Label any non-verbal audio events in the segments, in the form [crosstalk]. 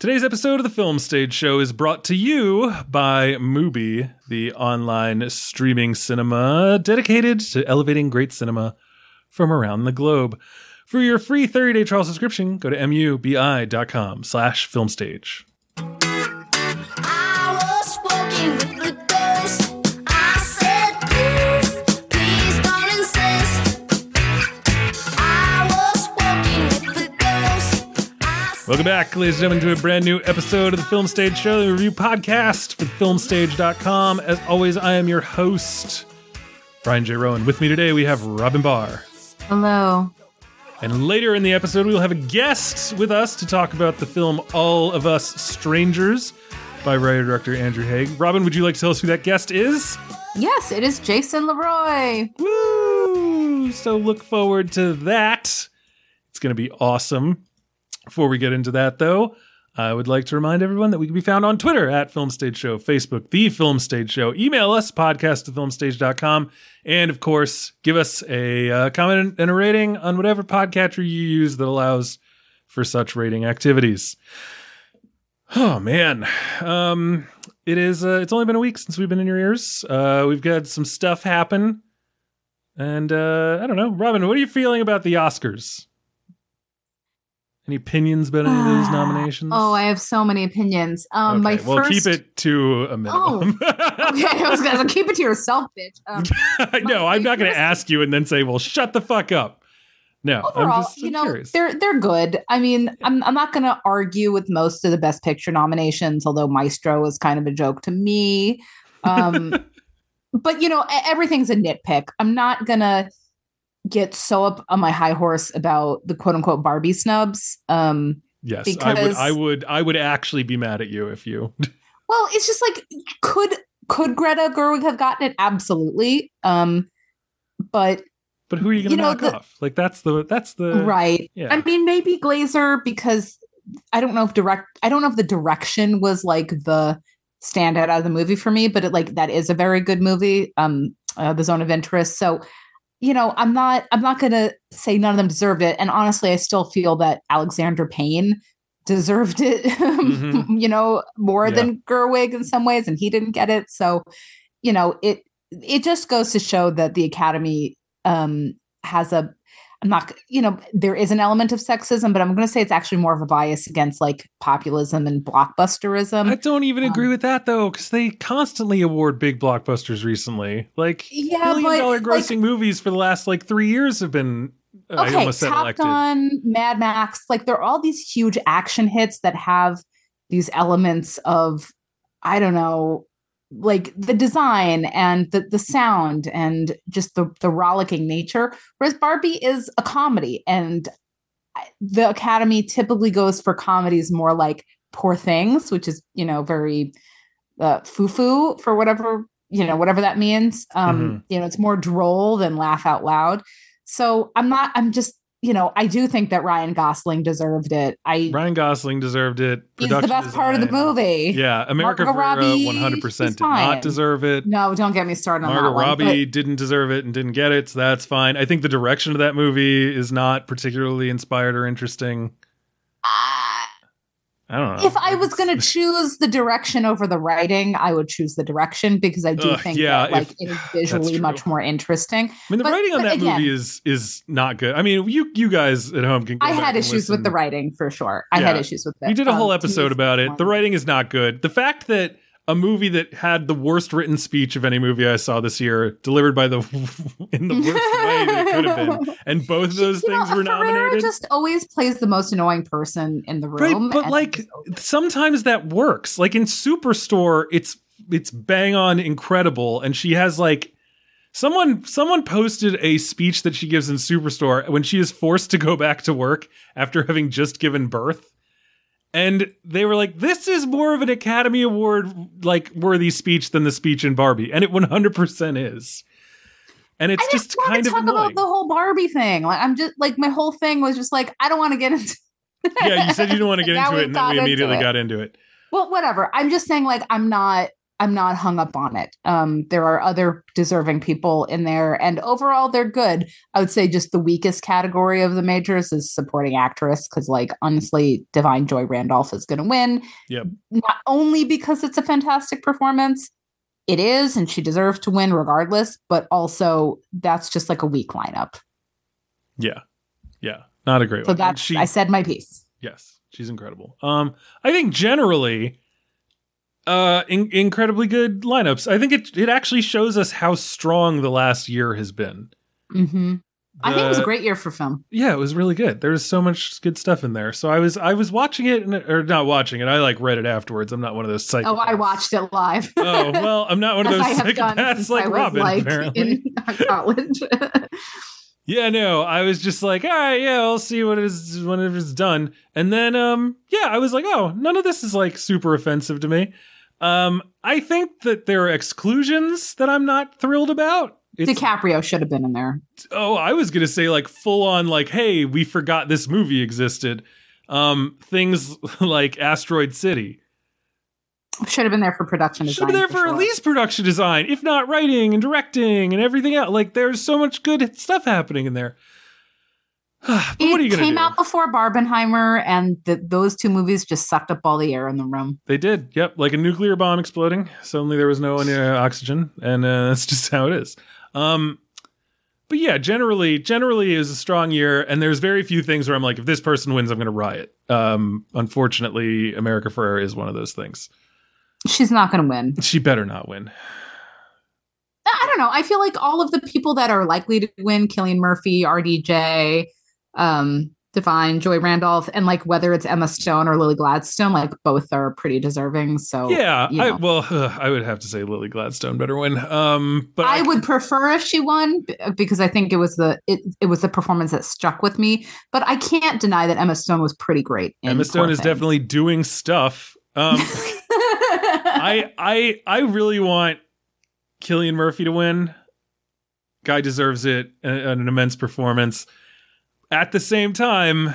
Today's episode of the Film Stage Show is brought to you by Mubi, the online streaming cinema dedicated to elevating great cinema from around the globe. For your free 30-day trial subscription, go to mubi.com slash filmstage. Welcome back, ladies and gentlemen, to a brand new episode of the Film Stage Show, the review podcast for filmstage.com. As always, I am your host, Brian J. Roan. With me today, we have Robyn Bahr. Hello. And later in the episode, we will have a guest with us to talk about the film All of Us Strangers by writer director Andrew Haigh. Robin, would you like to tell us who that guest is? Yes, it is Jason LeRoy. Woo! So look forward to that. It's going to be awesome. Before we get into that, though, I would like to remind everyone that we can be found on Twitter at Film Stage Show, Facebook, The Film Stage Show. Email us, podcast at filmstage.com. And of course, give us a uh, comment and a rating on whatever podcatcher you use that allows for such rating activities. Oh man, um, it is. Uh, it's only been a week since we've been in your ears. Uh, we've got some stuff happen, and uh, I don't know, Robyn. What are you feeling about the Oscars? Any opinions about any of those nominations? Oh, I have so many opinions. Um, my okay, well, first. keep it to a minimum. okay, [laughs] I was gonna keep it to yourself, bitch. Um, [laughs] I know. I'm not going to first- ask you and then say, "Well, shut the fuck up." No, I'm overall, just I'm you know, curious. they're they're good. I mean, I'm I'm not gonna argue with most of the Best Picture nominations, although Maestro is kind of a joke to me. Um, [laughs] but you know, everything's a nitpick. I'm not gonna get so up on my high horse about the quote unquote Barbie snubs. Um, yes, I would. because- I would. I would actually be mad at you if you. [laughs] Well, it's just like could could Greta Gerwig have gotten it? Absolutely. Um, but But who are you going to knock the- off? Like that's the that's the right. yeah. I mean, maybe Glazer because I don't know if direct. I don't know if the direction was like the standout out of the movie for me, but it like that is a very good movie. Um, uh, the Zone of Interest. So, you know, I'm not. I'm not gonna say none of them deserved it. And honestly, I still feel that Alexander Payne deserved it. [laughs] Mhm. you know, more Yeah. than Gerwig in some ways, and he didn't get it. So, you know, it it just goes to show that the Academy um has a I'm not, you know, there is an element of sexism, but I'm going to say it's actually more of a bias against like populism and blockbusterism. I don't even agree Um, with that though, because they constantly award big blockbusters recently. Like Yeah, billion but, dollar like- grossing movies for the last like three years have been. uh, I okay, almost said Top elected. Gun, Mad Max, like there are all these huge action hits that have these elements of, I don't know, like the design and the the sound and just the the rollicking nature. Whereas Barbie is a comedy, and the Academy typically goes for comedies more like Poor Things, which is you know very uh, foo foo for whatever you know whatever that means. Um, You know, it's more droll than laugh out loud. So I'm not. I'm just. You know, I do think that Ryan Gosling deserved it. I Ryan Gosling deserved it. he's the Production best part of the movie. Yeah, America Margot Ferrera uh, Robbie, 100% did fine. not deserve it. No, don't get me started on Margot that one. Robbie but- didn't deserve it and didn't get it, so that's fine. I think the direction of that movie is not particularly inspired or interesting. I don't know. if I was going [laughs] to choose the direction over the writing, I would choose the direction because I do Ugh, think yeah, that like if- it is [sighs] visually much more interesting. I mean, the but- writing on that again- movie is is not good. I mean, you you guys at home can. Go I had issues with the writing for sure. I had issues with that. We did a whole Um, episode about it. The writing is not good. The fact that a movie that had the worst written speech of any movie I saw this year, delivered by the [laughs] in the worst way that it could have been, and both of those You know, things were Ferrera nominated. just always plays the most annoying person in the Right, room. but like sometimes that works. Like in Superstore, it's it's bang on incredible, and she has like someone someone posted a speech that she gives in Superstore when she is forced to go back to work after having just given birth. And they were like, "This is more of an Academy Award like worthy speech than the speech in Barbie," and it one hundred percent is. And it's I just just want kind to of talk annoying. about the whole Barbie thing. Like I'm just like my whole thing was just like I don't want to get into. [laughs] yeah, you said you didn't want to get into it, and then we immediately it. got into it. Well, whatever. I'm just saying like I'm not. I'm not hung up on it. Um, there are other deserving people in there, and overall, they're good. I would say just the weakest category of the majors is supporting actress, because, like, honestly, Da'Vine Joy Randolph is going to win. Yep. Not only because it's a fantastic performance, it is, and she deserves to win regardless, but also that's just like a weak lineup. Yeah. Yeah. Not a great So one. That's, she, I said my piece. yes, she's incredible. Um, I think generally, uh, in- incredibly good lineups. I think it it actually shows us how strong the last year has been. hmm I think it was a great year for film. Yeah, it was really good. There was so much good stuff in there. So I was I was watching it and, or not watching it. I like read it afterwards. I'm not one of those psychopaths. Oh, I watched it live. oh well, I'm not one of [laughs] those I have done psychopaths like I Robyn. like apparently, in college. [laughs] yeah, no, I was just like, all right, yeah, I'll see what is whenever it's done. And then, um, yeah, I was like, oh, none of this is like super offensive to me. Um, I think that there are exclusions that I'm not thrilled about. It's, DiCaprio should have been in there. oh, I was gonna say like full on like, hey, we forgot this movie existed. Um, things [laughs] like Asteroid City. Should have been there for production Should been there for, at sure. least production design, if not writing and directing and everything else. Like there's so much good stuff happening in there. [sighs] but It what are you came do? out before Barbenheimer, and the, those two movies just sucked up all the air in the room. They did. Yep, like a nuclear bomb exploding. Suddenly there was no uh, oxygen, and uh, [laughs] that's just how it is. Um, but yeah, generally, generally it was a strong year, and there's very few things where I'm like, if this person wins, I'm going to riot. Um, unfortunately, America Ferrera is one of those things. She's not going to win. She better not win. I don't know. I feel like all of the people that are likely to win, Cillian Murphy, RDJ, um, Da'Vine, Joy Randolph, and like whether it's Emma Stone or Lily Gladstone, like both are pretty deserving. So yeah, you I, know. well, [laughs] I would have to say Lily Gladstone better win. Um, but I would prefer if she won because I think it was the it, it was the performance that stuck with me. But I can't deny that Emma Stone was pretty great. Emma Stone is definitely doing stuff. Um, [laughs] I I I really want Cillian Murphy to win. Guy deserves it. a- An immense performance. At the same time,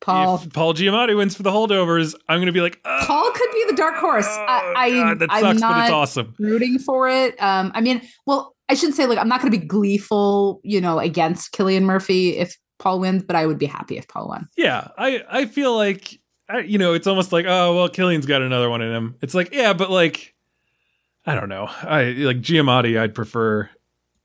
Paul. if Paul Giamatti wins for the holdovers, I'm going to be like, oh, Paul could be the dark horse. I, I God, that I'm sucks, not but it's awesome. rooting for it. Um, I mean, well, I shouldn't say like I'm not going to be gleeful, you know, against Cillian Murphy if Paul wins, but I would be happy if Paul won. Yeah, I I feel like I, you know it's almost like oh well, Cillian's got another one in him. It's like yeah, but like I don't know. I like Giamatti. I'd prefer.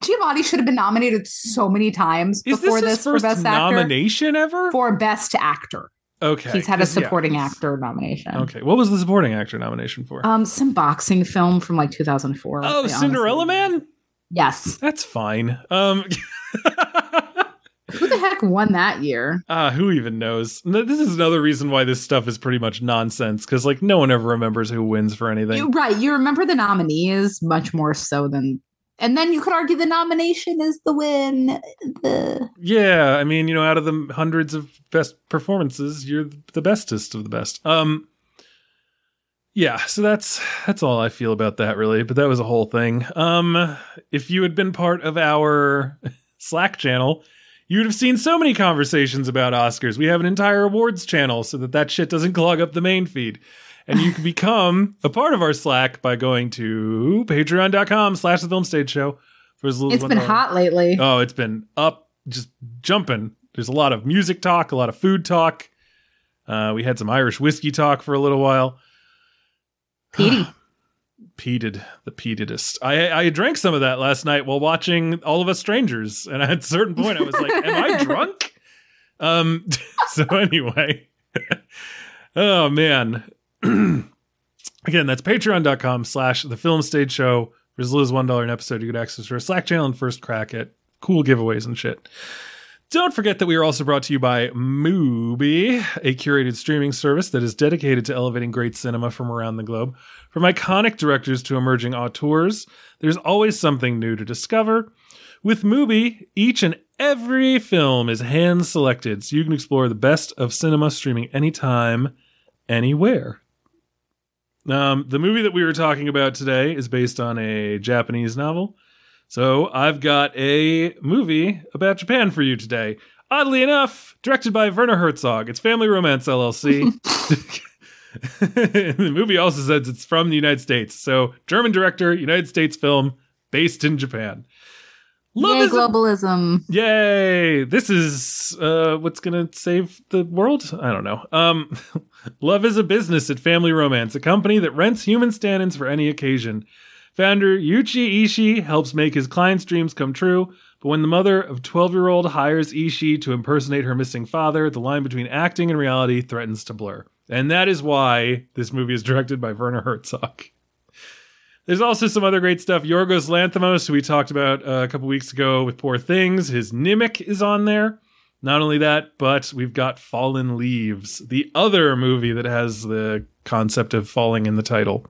Giamatti should have been nominated so many times Is before this this, his for first best actor. nomination ever? For best actor, okay, he's had a supporting he's- actor nomination. Okay, what was the supporting actor nomination for? Um, some boxing film from like 2004. oh, Cinderella honestly- Man. Yes. That's fine. Um, [laughs] Who the heck won that year? ah, who even knows? This is another reason why this stuff is pretty much nonsense because like no one ever remembers who wins for anything. You- right. You remember the nominees much more so than. And then you could argue the nomination is the win. The Yeah, I mean, you know, out of the hundreds of best performances, you're the bestest of the best. Um Yeah, so that's that's all I feel about that really, but that was a whole thing. Um if you had been part of our [laughs] Slack channel, you would have seen so many conversations about Oscars. We have an entire awards channel so that that shit doesn't clog up the main feed. And you can become a part of our Slack by going to patreon.com slash the film stage show for as little it's been $1. hot lately. Oh, it's been up, just jumping. There's a lot of music talk, a lot of food talk. Uh, we had some Irish whiskey talk for a little while. [sighs] Petey. Peated, the peatedest. I I drank some of that last night while watching All of Us Strangers, and at a certain point, I was like, "Am I [laughs] drunk?" Um. [laughs] So anyway, [laughs] oh man. [clears throat] Again, that's patreon.com slash the film stage show. For as little as $1 an episode, you get access to our Slack channel and first crack at cool giveaways and shit. Don't forget that we are also brought to you by Mubi, a curated streaming service that is dedicated to elevating great cinema from around the globe. From iconic directors to emerging auteurs, there's always something new to discover. With Mubi, each and every film is hand selected, so you can explore the best of cinema streaming anytime, anywhere. Um, the movie that we were talking about today is based on a Japanese novel. So I've got a movie about Japan for you today. Oddly enough, directed by Werner Herzog. It's Family Romance LLC. [laughs] [laughs] the movie also says it's from the United States. So, German director, United States film, based in Japan. Love Yay, globalism. Yay! This is uh, what's gonna save the world. I don't know. Um, [laughs] Love is a business at Family Romance, a company that rents human stand-ins for any occasion. Founder Yuichi Ishii helps make his clients' dreams come true, but when the mother of 12-year-old hires Ishii to impersonate her missing father, the line between acting and reality threatens to blur. And that is why this movie is directed by Werner Herzog. There's also some other great stuff. Yorgos Lanthimos, who we talked about uh, a couple weeks ago with Poor Things, his Nimic is on there. Not only that, but we've got Fallen Leaves, the other movie that has the concept of falling in the title.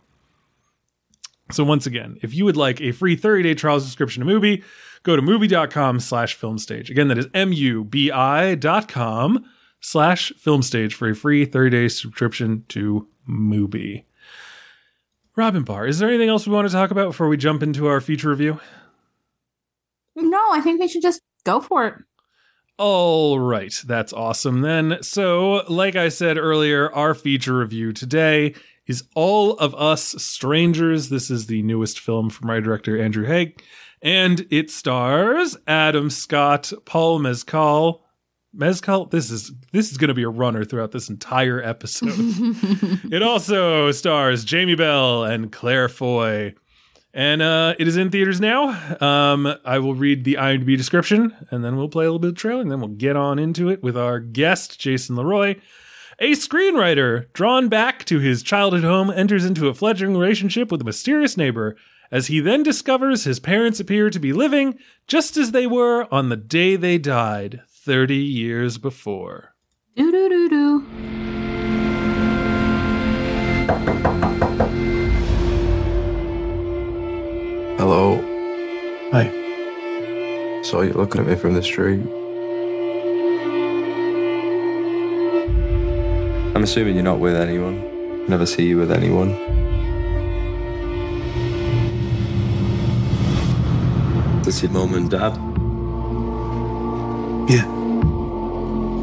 So once again, if you would like a free 30-day trial subscription to Mubi, go to mubi.com slash filmstage. Again, that is M-U-B-I dot com slash filmstage for a free 30-day subscription to Mubi. Robyn Bahr, is there anything else we want to talk about before we jump into our feature review? No, I think we should just go for it. All right, that's awesome then. So, like I said earlier, our feature review today is All of Us Strangers. This is the newest film from my director Andrew Haigh, and it stars Adam Scott, Paul Mezcal. Mezcal, this is this is going to be a runner throughout this entire episode. [laughs] it also stars Jamie Bell and Claire Foy. And uh, it is in theaters now. Um, I will read the IMDb description and then we'll play a little bit of trailer and then we'll get on into it with our guest, Jason LeRoy. A screenwriter drawn back to his childhood home enters into a fledgling relationship with a mysterious neighbor as he then discovers his parents appear to be living just as they were on the day they died 30 years before. do do do do. Hello. Hi. Saw you looking at me from the street. I'm assuming you're not with anyone. Never see you with anyone. That's your mum and dad. Yeah.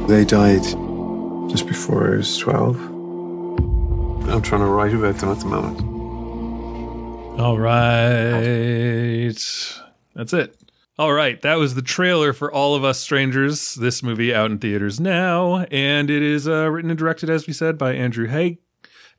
They died just before I was 12. I'm trying to write about them at the moment. All right. That's it. All right. That was the trailer for All of Us Strangers. This movie out in theaters now. And it is uh, written and directed, as we said, by Andrew Haigh.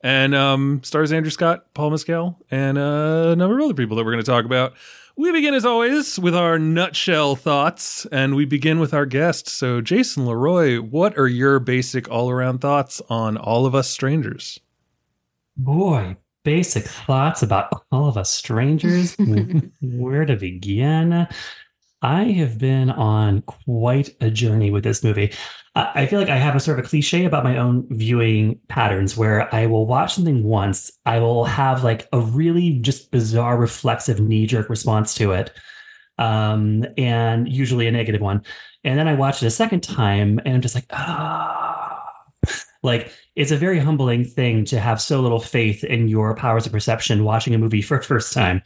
And um, stars Andrew Scott, Paul Mescal, and uh, a number of other people that we're going to talk about. We begin, as always, with our nutshell thoughts. And we begin with our guest. So, Jason LeRoy, what are your basic all around thoughts on All of Us Strangers? Boy, basic thoughts about all of us strangers. [laughs] Where to begin? I have been on quite a journey with this movie. I feel like I have a sort of a cliche about my own viewing patterns where I will watch something once, I will have like a really just bizarre, reflexive, knee jerk response to it, um, and usually a negative one. And then I watch it a second time and I'm just like, ah. Like it's a very humbling thing to have so little faith in your powers of perception watching a movie for the first time,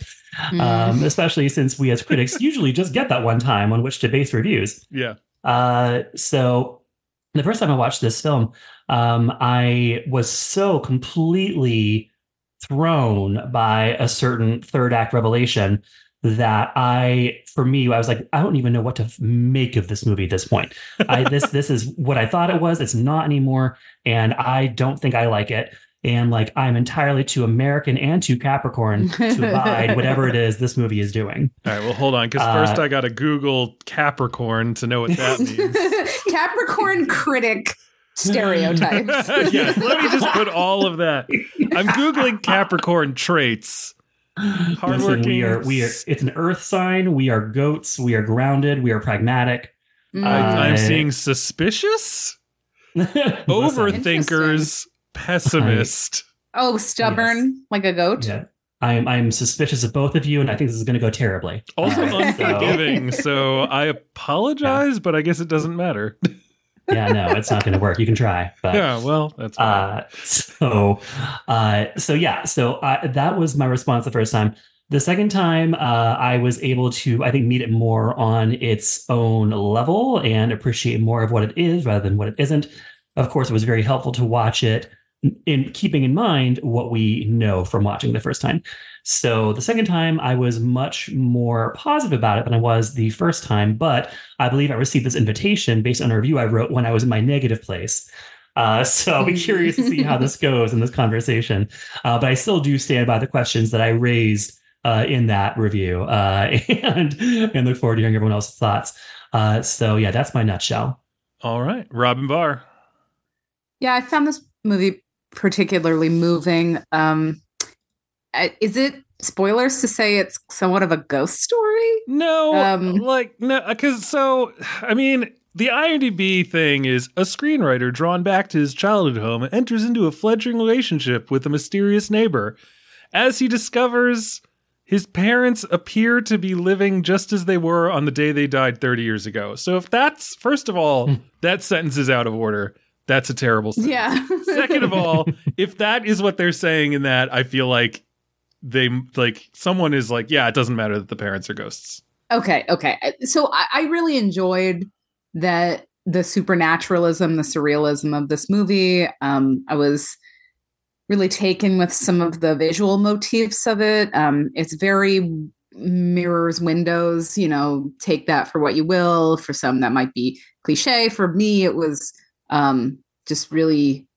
um, especially since we as critics usually just get that one time on which to base reviews. Yeah. Uh, so the first time I watched this film, um, I was so completely thrown by a certain third act revelation that I, for me, I was like, I don't even know what to f- make of this movie at this point. I this [laughs] this is what I thought it was. It's not anymore, and I don't think I like it. And like I'm entirely too American and too Capricorn to abide whatever it is this movie is doing. All right. Well, hold on, because Uh, first I got to Google Capricorn to know what that [laughs] means. [laughs] Capricorn critic stereotypes. yes. Let me just put all of that. I'm googling Capricorn traits. [gasps] Listen, Hardworking. we are we are it's an earth sign. We are goats. We are grounded. We are pragmatic. Mm. I, I'm Uh, seeing suspicious, [laughs] overthinkers, pessimist. oh, stubborn like a goat. yeah, I'm I'm suspicious of both of you, and I think this is going to go terribly. Also [laughs] Uh, unforgiving. So [laughs] I apologize, but I guess it doesn't matter. Yeah, no, it's not going to work. You can try, but yeah. Well, that's. Uh, so, uh, so yeah, so uh, that was my response the first time. The second time, uh, I was able to, I think, meet it more on its own level and appreciate more of what it is rather than what it isn't. Of course, it was very helpful to watch it in keeping in mind what we know from watching the first time. So the second time, I was much more positive about it than I was the first time. But I believe I received this invitation based on a review I wrote when I was in my negative place. Uh, [laughs] so I'll be curious to see how this goes in this conversation. Uh, but I still do stand by the questions that I raised uh, in that review, uh, [laughs] and and look forward to hearing everyone else's thoughts. Uh, so yeah, that's my nutshell. All right, Robyn Bahr. Yeah, I found this movie particularly moving. Um, I- is it spoilers to say it's somewhat of a ghost story? No, Um, like no, because so I mean, the IMDb thing is a screenwriter drawn back to his childhood home and enters into a fledgling relationship with a mysterious neighbor. As he discovers his parents appear to be living just as they were on the day they died 30 years ago. So if that's first of all, Hmm. that sentence is out of order. That's a terrible sentence. Yeah. [laughs] Second of all, if that is what they're saying in that, I feel like they like someone is like, yeah, it doesn't matter that the parents are ghosts. Okay, okay. So I, I really enjoyed that the supernaturalism, the surrealism of this movie. Um, I was really taken with some of the visual motifs of it. Um, it's very mirrors, windows. You know, take that for what you will. For some, that might be cliche. For me, it was um, just really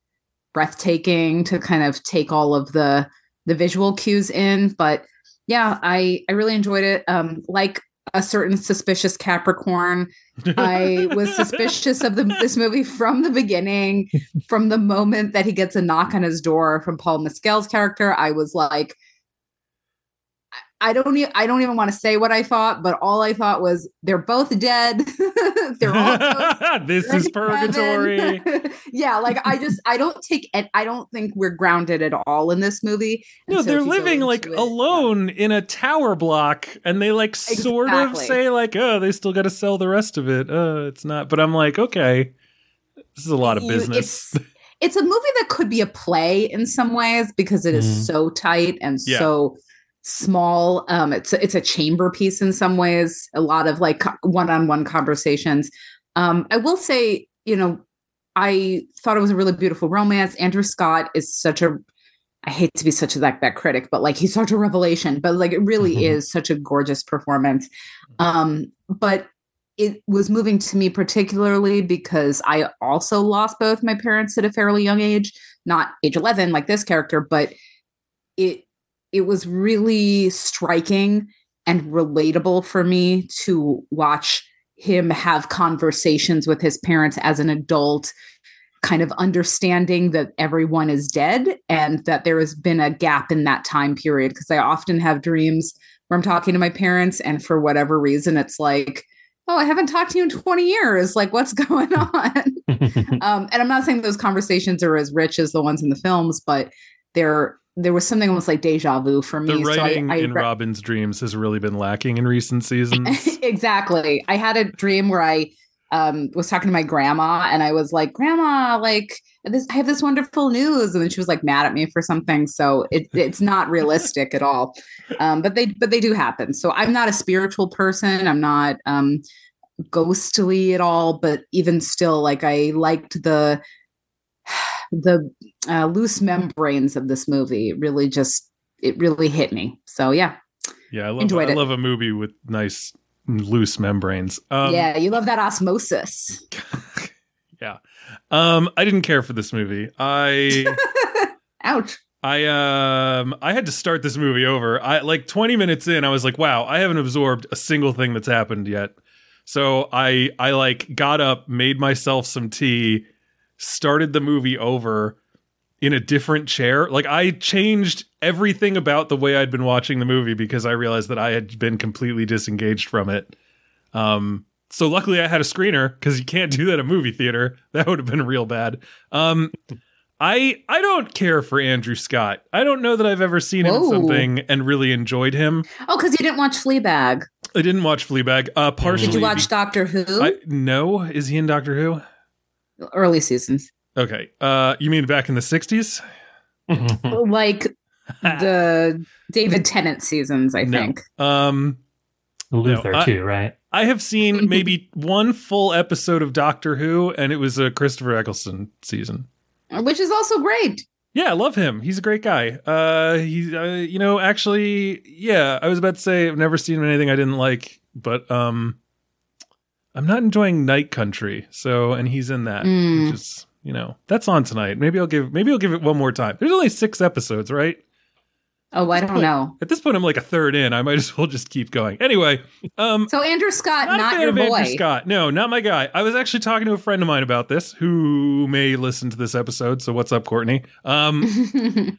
breathtaking to kind of take all of the the visual cues in. But yeah, I I really enjoyed it. Um, like a certain suspicious Capricorn. I was suspicious of the, this movie from the beginning, from the moment that he gets a knock on his door from Paul Mescal's character. I was like, I- don't, e- I don't even want to say what I thought, but all I thought was they're both dead. [laughs] they're all [laughs] this They're is purgatory. [laughs] yeah, like I just, I don't take it. I don't think we're grounded at all in this movie. And No, so they're if you go living like it- alone in a tower block, and they like sort of say like, "Oh, they still got to sell the rest of it." Uh, it's not. But I'm like, okay, this is a lot of you- business. It's, it's a movie that could be a play in some ways because it is Mhm. so tight and Yeah. so small. Um, it's a, it's a chamber piece in some ways. A lot of like one on one conversations. Um, I will say, you know, I thought it was a really beautiful romance. Andrew Scott is such a I hate to be such a that that critic, but like he's such a revelation. But like it really Mhm. is such a gorgeous performance. Um, but it was moving to me particularly because I also lost both my parents at a fairly young age, not age 11 like this character, but it it was really striking and relatable for me to watch him have conversations with his parents as an adult kind of understanding that everyone is dead and that there has been a gap in that time period. Because I often have dreams where I'm talking to my parents and for whatever reason it's like oh I haven't talked to you in 20 years. Like what's [laughs] going on? [laughs] Um, and I'm not saying those conversations are as rich as the ones in the films but there there was something almost like deja vu for me the So I- writing I in re- Robyn's dreams has really been lacking in recent seasons. [laughs] exactly. I had a dream where I um, was talking to my grandma and I was like, Grandma, like this, I have this wonderful news. And then she was like mad at me for something. So it, [laughs] it's not realistic at all. Um, but they, but they do happen. So I'm not a spiritual person. I'm not um, ghostly at all, but even still, like I liked the, the uh, loose membranes of this movie. Really just, it really hit me. So yeah. yeah, I love. Enjoyed I it. love a movie with nice loose membranes. Um, yeah. You love that osmosis. [laughs] yeah. Um, I didn't care for this movie. I. [laughs] Ouch. I um I had to start this movie over. I like 20 minutes in, I was like, wow, I haven't absorbed a single thing that's happened yet. So I I like got up, made myself some tea, started the movie over in a different chair. Like I changed everything about the way I'd been watching the movie because I realized that I had been completely disengaged from it. Um so luckily I had a screener because you can't do that at a movie theater. [laughs] That would have been real bad. Um I I don't care for Andrew Scott. I don't know that I've ever seen him in something and really enjoyed him. Oh, because you didn't watch Fleabag. I didn't watch Fleabag. Uh, partially. Did you watch Doctor Who? I, no, is he in Doctor Who? Early seasons. Okay. Uh, you mean back in the '60s? [laughs] Like [laughs] the David Tennant seasons, I No. think. Um, Luther I- too, right? I have seen [laughs] maybe one full episode of Doctor Who, and it was a Christopher Eccleston season. Which is also great. Yeah, I love him. He's a great guy. Uh, he, uh, you know, actually, yeah, I was about to say I've never seen him in anything I didn't like, but um, I'm not enjoying Night Country. So, and he's in that, Mm. which is, you know, that's on tonight. Maybe I'll give, maybe I'll give it one more time. There's only six episodes, right? Oh, I don't point- know. At this point, I'm like a third in. I might as well just keep going. Anyway, um, So Andrew Scott, not, not, a fan your of boy. Andrew Scott. No, not my guy. I was actually talking to a friend of mine about this, who may listen to this episode. So what's up, Courtney? Um, [laughs]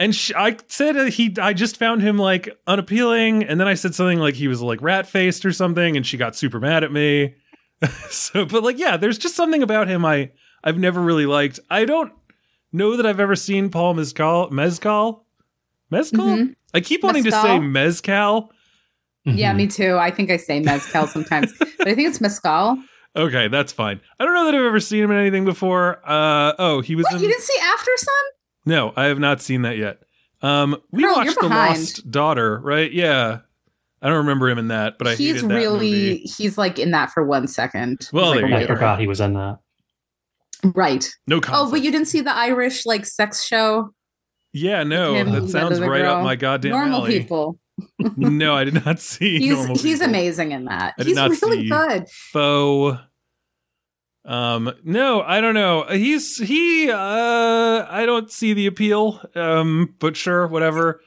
and sh- I said uh, he, I just found him like unappealing, and then I said something like he was like rat faced or something, and she got super mad at me. [laughs] so, but like, yeah, there's just something about him I I've never really liked. I don't know that I've ever seen Paul Mezcal. Mezcal. Mezcal. Mhm. I keep wanting to say mezcal. Yeah, Mhm. me too. I think I say mezcal sometimes, but I think it's mezcal. Okay, that's fine. I don't know that I've ever seen him in anything before. Uh oh, he was What, in you didn't see Aftersun? No, I have not seen that yet. Um we Girl, watched The. Lost Daughter, right? Yeah. I don't remember him in that, but I he's hated that really movie. he's like in that for one second. Well, He's there like I go. later. forgot he was in that. Right. No conflict. Oh, but you didn't see the Irish like sex show? Yeah, no, him, that that sounds other right up my goddamn Normal alley. people. no, I did not [laughs] see He's normal he's people. amazing in that. I did He's not really see- good. Faux. Um, no, I don't know. He's he. Uh, I don't see the appeal. Um, but sure, whatever.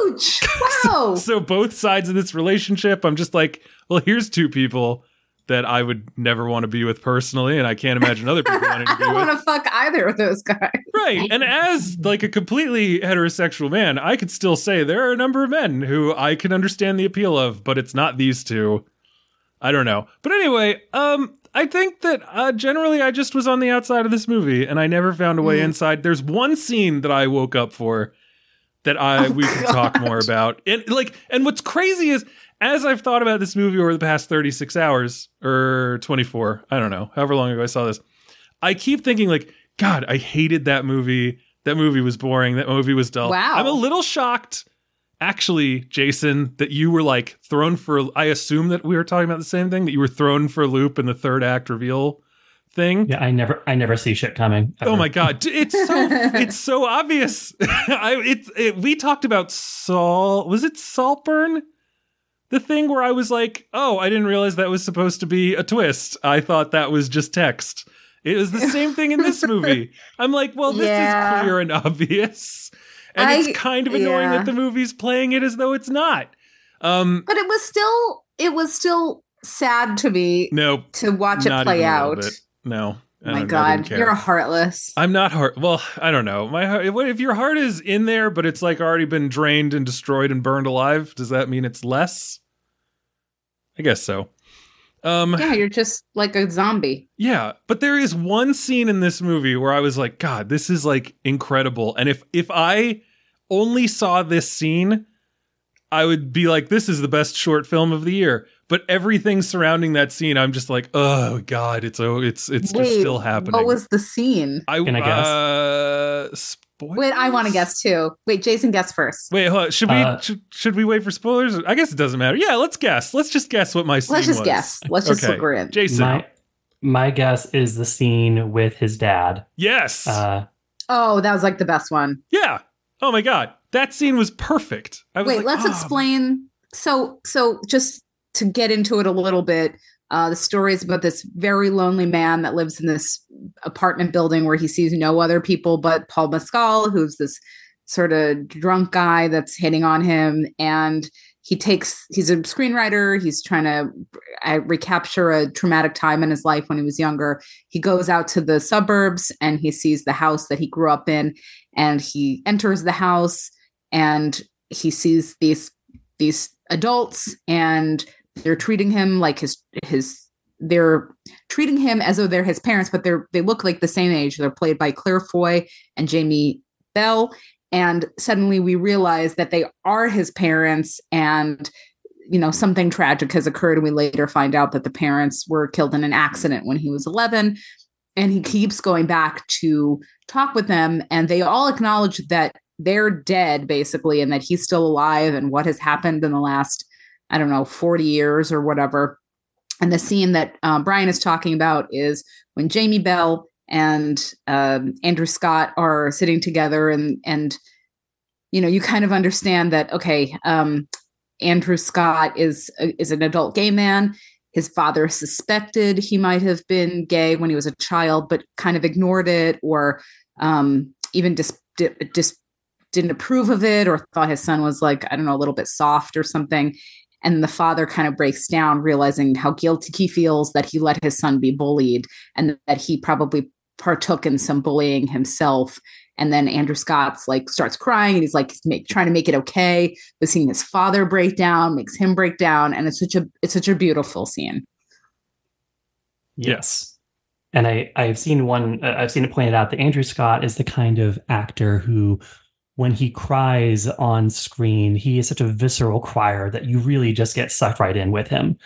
Ouch! [laughs] Wow. So both sides of this relationship, I'm just like, well, here's two people that I would never want to be with personally, and I can't imagine other people wanting to [laughs] I don't with. want to fuck either of those guys. Right. And as like a completely heterosexual man, I could still say there are a number of men who I can understand the appeal of, but it's not these two. I don't know. But anyway, um I think that uh, generally I just was on the outside of this movie and I never found a way Mm. inside. There's one scene that I woke up for that I Oh, we can talk more about. And like and what's crazy is as I've thought about this movie over the past 36 hours or 24, I don't know, however long ago I saw this, I keep thinking like, God, I hated that movie. That movie was boring. That movie was dull. Wow. I'm a little shocked, actually, Jason, that you were like thrown for. I assume that we were talking about the same thing. That you were thrown for a loop in the third act reveal thing. Yeah, I never, I never see shit coming. Oh my god, it's so [laughs] it's so obvious. [laughs] I it's it, we talked about Saul. Was it Saltburn? The thing where I was like, "Oh, I didn't realize that was supposed to be a twist. I thought that was just text." It was the same thing in this [laughs] movie. I'm like, "Well, this Yeah. is clear and obvious." And I- it's kind of annoying yeah. that the movie's playing it as though it's not. Um But it was still it was still sad to me no, to watch it play even a little out. No. Oh my god, you're a heartless. I'm not heart. Well, I don't know. My heart, if your heart is in there, but it's like already been drained and destroyed and burned alive, does that mean it's less? I guess so. Um, yeah, you're just like a zombie. yeah, but there is one scene in this movie where I was like, God, this is like incredible. And if if I only saw this scene, I would be like, this is the best short film of the year. But everything surrounding that scene, I'm just like, oh God, it's oh, it's it's just still happening. What was the scene? I Can I guess? Uh, spoilers? Wait, I want to guess too. Wait, Jason, guess first. Wait, hold on. should we Uh, should, should we wait for spoilers? I guess it doesn't matter. Yeah, let's guess. Let's just guess what my scene Let's just was. guess. Let's just Okay. look we're in. Jason. My, my guess is the scene with his dad. yes. Uh, Oh, that was like the best one. yeah. Oh my god, that scene was perfect. I was Wait, like, let's oh, explain. So, so just to get into it a little bit, uh, the story is about this very lonely man that lives in this apartment building where he sees no other people but Paul Mescal, who's this sort of drunk guy that's hitting on him, and he takes. He's a screenwriter. He's trying to uh, recapture a traumatic time in his life when he was younger. He goes out to the suburbs and he sees the house that he grew up in, and he enters the house and he sees these these adults and they're treating him like his his they're treating him as though they're his parents but they're they look like the same age. They're played by claire foy and jamie bell. And suddenly we realize that they are his parents and you know something tragic has occurred. And we later find out that the parents were killed in an accident when he was 11 and he keeps going back to talk with them. And they all acknowledge that they're dead basically and that he's still alive and what has happened in the last i don't know 40 years or whatever and the scene that um, brian is talking about is when jamie bell and um, Andrew Scott are sitting together, and and you know you kind of understand that okay, um, Andrew Scott is is an adult gay man. His father suspected he might have been gay when he was a child, but kind of ignored it, or um, even dis, di- dis, didn't approve of it, or thought his son was like I don't know a little bit soft or something. And the father kind of breaks down, realizing how guilty he feels that he let his son be bullied, and that he probably partook in some bullying himself. And then Andrew Scott's like starts crying and he's like make, trying to make it okay. But seeing his father break down makes him break down, and it's such a it's such a beautiful scene. Yes. And I, I've seen one, uh, I've seen it pointed out that Andrew Scott is the kind of actor who, when he cries on screen, he is such a visceral crier that you really just get sucked right in with him.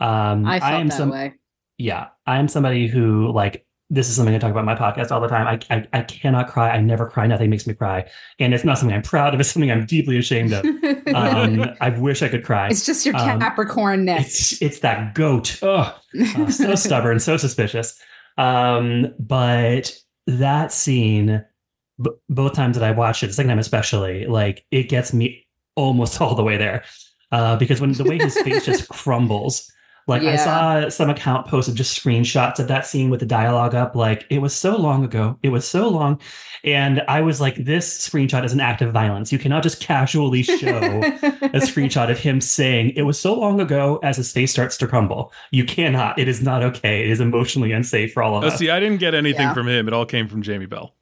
Um, I felt am that some, way. yeah, I'm somebody who like this is something I talk about in my podcast all the time. I, I I cannot cry. I never cry. Nothing makes me cry, and it's not something I'm proud of. It's something I'm deeply ashamed of. Um, [laughs] I wish I could cry. it's just your um, Capricornness. It's it's that goat. Ugh, [laughs] uh, so stubborn, so suspicious. Um, but that scene, b- both times that I watched it, the second time especially, like it gets me almost [laughs] all the way there. Uh, because when the way his face just [laughs] crumbles, like I saw some account posted just screenshots of that scene with the dialogue up. Like it was so long ago. It was so long. And I was like, this screenshot is an act of violence. You cannot just casually show a screenshot of him saying it was so long ago as his face starts to crumble. You cannot. It is not okay. It is emotionally unsafe for all of Oh, us. see, I didn't get anything Yeah. from him. It all came from Jamie Bell.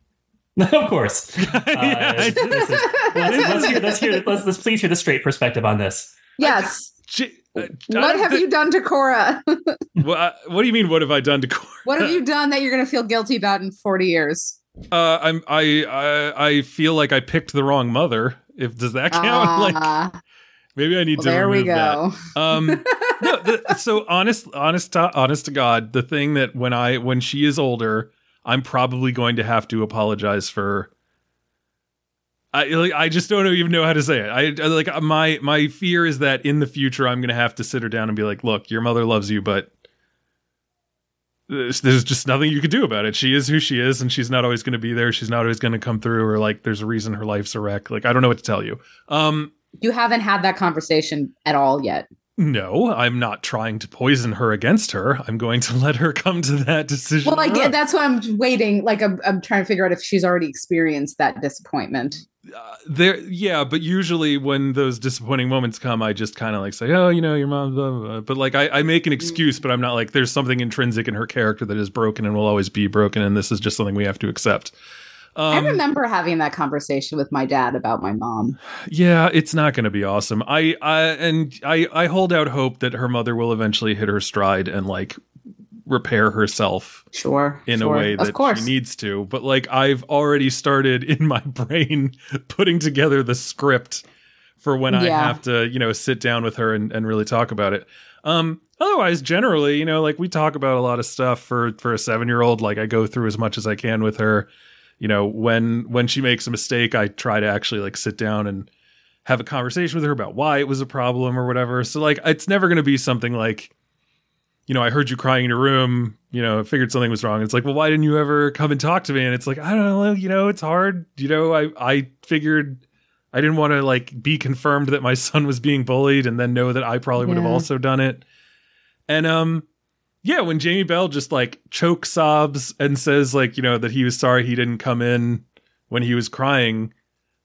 [laughs] of course. [laughs] Uh, Yeah, I is- let's, let's hear, let's hear, let's, let's please hear the straight perspective on this. yes. J- uh, I What don't have thi- you done to Cora? [laughs] What, uh, what do you mean? What have I done to Cora? what have you done that you're going to feel guilty about in 40 years? Uh, I'm I, I I feel like I picked the wrong mother. If does that count? like Ah, maybe I need well, to. there we remove that. go. Um, no, the, so honest, honest, to, honest to God, the thing that when I when she is older, I'm probably going to have to apologize for. I like I just don't even know how to say it. I like my my fear is that in the future I'm going to have to sit her down and be like, "Look, your mother loves you, but there's, there's just nothing you could do about it. She is who she is, and she's not always going to be there. She's not always going to come through, or like there's a reason her life's a wreck. Like I don't know what to tell you. Um, You haven't had that conversation at all yet. No, I'm not trying to poison her against her. I'm going to [laughs] let her come to that decision. Well, like that's why I'm waiting. Like I'm, I'm trying to figure out if she's already experienced that disappointment. Uh, there, yeah, but usually when those disappointing moments come, I just kind of like say, "Oh, you know, your mom." Blah, blah, blah. But like, I, I make an excuse, but I'm not like there's something intrinsic in her character that is broken and will always be broken, and this is just something we have to accept. I Um, remember having that conversation with my dad about my mom. Yeah, it's not going to be awesome. I, I and I, I hold out hope that her mother will eventually hit her stride and like repair herself Sure, in sure. a way that she needs to. But like I've already started [laughs] in my brain putting together the script for when I have to, you know, sit down with her and, and really talk about it. Um otherwise generally, you know, like we talk about a lot of stuff for for a 7-year-old, like I go through as much as I can with her. You know, when when she makes a mistake, I try to actually like sit down and have a conversation with her about why it was a problem or whatever. So like it's never going to be something like you know, I heard you crying in your room, you know, figured something was wrong. It's like, well, why didn't you ever come and talk to me? And it's like, I don't know, you know, it's hard. You know, I I figured I didn't want to like be confirmed that my [laughs] son was being bullied and then know that I probably would have also done it. And um yeah, when Jamie Bell just like choke sobs and says like, you know, that he was sorry he didn't come in when he was crying,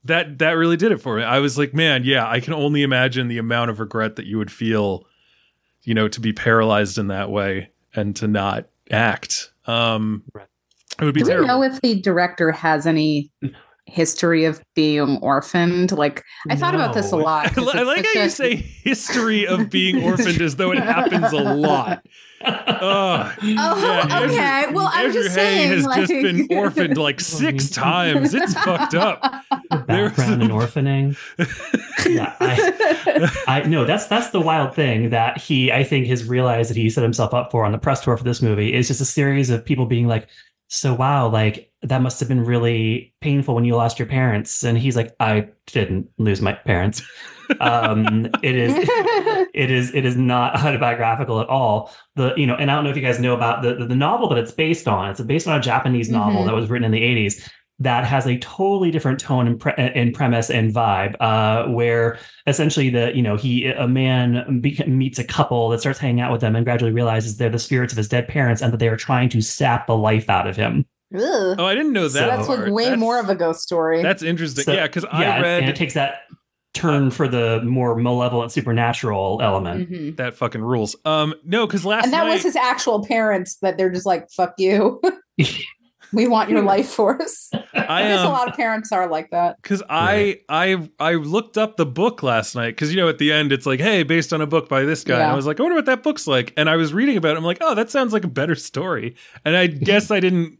that that really did it for me. I was like, man, yeah, I can only imagine the amount of regret that you would feel, you know, to be paralyzed in that way and to not act. Um it would be Do we know if the director has any history of being orphaned? Like I thought about this a lot. [laughs] I 'cause li- I like how a- you say history of being [laughs] orphaned as though it happens a lot. Ugh. Oh, Andrew- okay. Well, I'm Andrew just Hay saying, has just like- been [laughs] orphaned like six [laughs] times. It's fucked up. There's- Background and orphaning. Yeah, I, I no, that's that's the wild thing that he I think has realized that he set himself up for on the press tour for this movie is just a series of people being like, so wow, like that must have been really painful when you lost your parents. And he's like, I didn't lose my parents. Um, it is [laughs] it is it is not [laughs] autobiographical at all. The you know, and I don't know if you guys know about the the, the novel that it's based on. It's based on a Japanese novel Mhm. that was written in the 80s that has a totally different tone and, pre- and premise and vibe uh, where essentially the you know he a man be- meets a couple that starts hanging out with them and gradually realizes they're the spirits of his dead parents and that they are trying to sap the life out of him Ugh. Oh, I didn't know So that. that's like way That's- more of a ghost story. That's interesting. So- yeah, because yeah I and- read and it takes that turn for the more malevolent supernatural element Mhm. that fucking rules. Um, no, because last And that night was his actual parents that they're just like, fuck you. [laughs] we want your life force. [laughs] I I guess a um, lot of parents are like that. because I I I looked up the book last night because you know at the end it's like hey based on a book by this guy and I was like I wonder what that book's like and I was reading about it I'm like oh that sounds like a better story and I [laughs] guess I didn't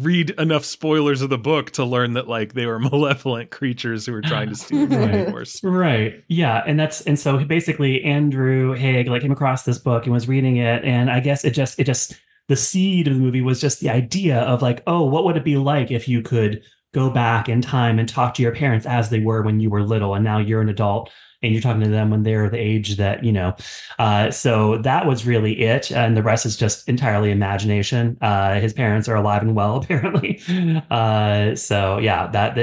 read enough spoilers of the book to learn that like they were [laughs] malevolent creatures who were trying to steal the life force. Right. Yeah. And that's and so basically Andrew Haigh like came across this book and was reading it. And I guess it just it just the seed of the movie was just the idea of like, oh, what would it be like if you could go back in time and talk to your parents as they were when you were little and now you're an adult and you're talking to them when they're the age that, you know. Uh, so that was really it. And the rest is just entirely imagination. Uh, his parents are alive and well, [laughs] apparently. Uh, so yeah, that,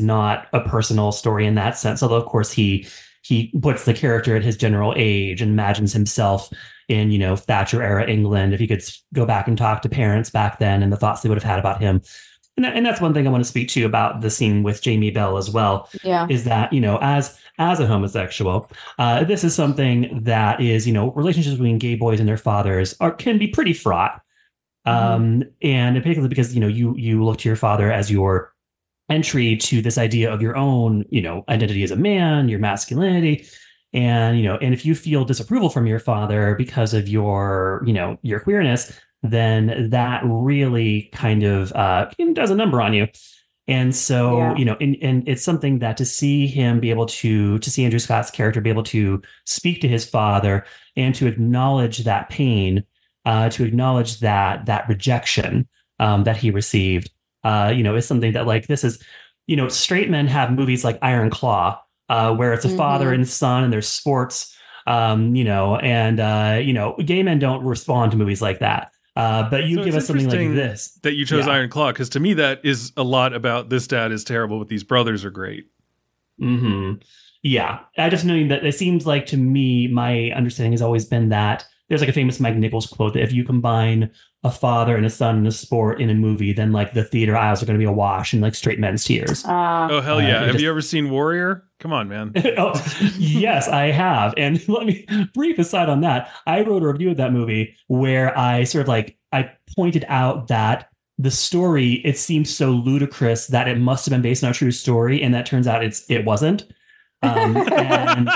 not a personal story in that sense. Although of course he he puts the character at his general age and imagines himself in you know Thatcher era England if he could go back and talk to parents back then and the thoughts they would have had about him. And, that, and that's one thing I want to speak to you about the scene with Jamie Bell as well Yeah. is that you know as as a homosexual uh, this is something that is you know relationships between gay boys and their fathers are can be pretty fraught. Um and particularly because you know you you look to your father as your entry to this idea of your own you know identity as a man your masculinity. And you know and if you feel disapproval from your father because of your you know your queerness then that really kind of uh does a number on you and so Yeah. you know and, and it's something that to see him be able to to see andrew scott's character be able to speak to his father and to acknowledge that pain uh to acknowledge that that rejection um that he received uh you know is something that like this is you know straight men have movies like iron claw uh where it's a father Mhm. and son and there's sports um you know and uh you know gay men don't respond to movies like that uh but you So give us something like this That you chose Yeah. Iron Claw because to me that is a lot about this dad is terrible but these brothers are great. hmm Yeah, I just know that it seems like to me, my understanding has always been that there's like a famous Mike Nichols quote that if you combine a father and a son and a sport in a movie, then like the theater aisles are going to be awash in like straight men's tears. Uh, Oh hell Uh, yeah! it Have just- you ever seen Warrior? Come on, man. [laughs] oh, yes, I have. And [laughs] let me brief aside on that. I wrote a review of that movie where I sort of like I pointed out that the story it seems so ludicrous that it must have been based on a true story, and that turns out it's it wasn't. Um, and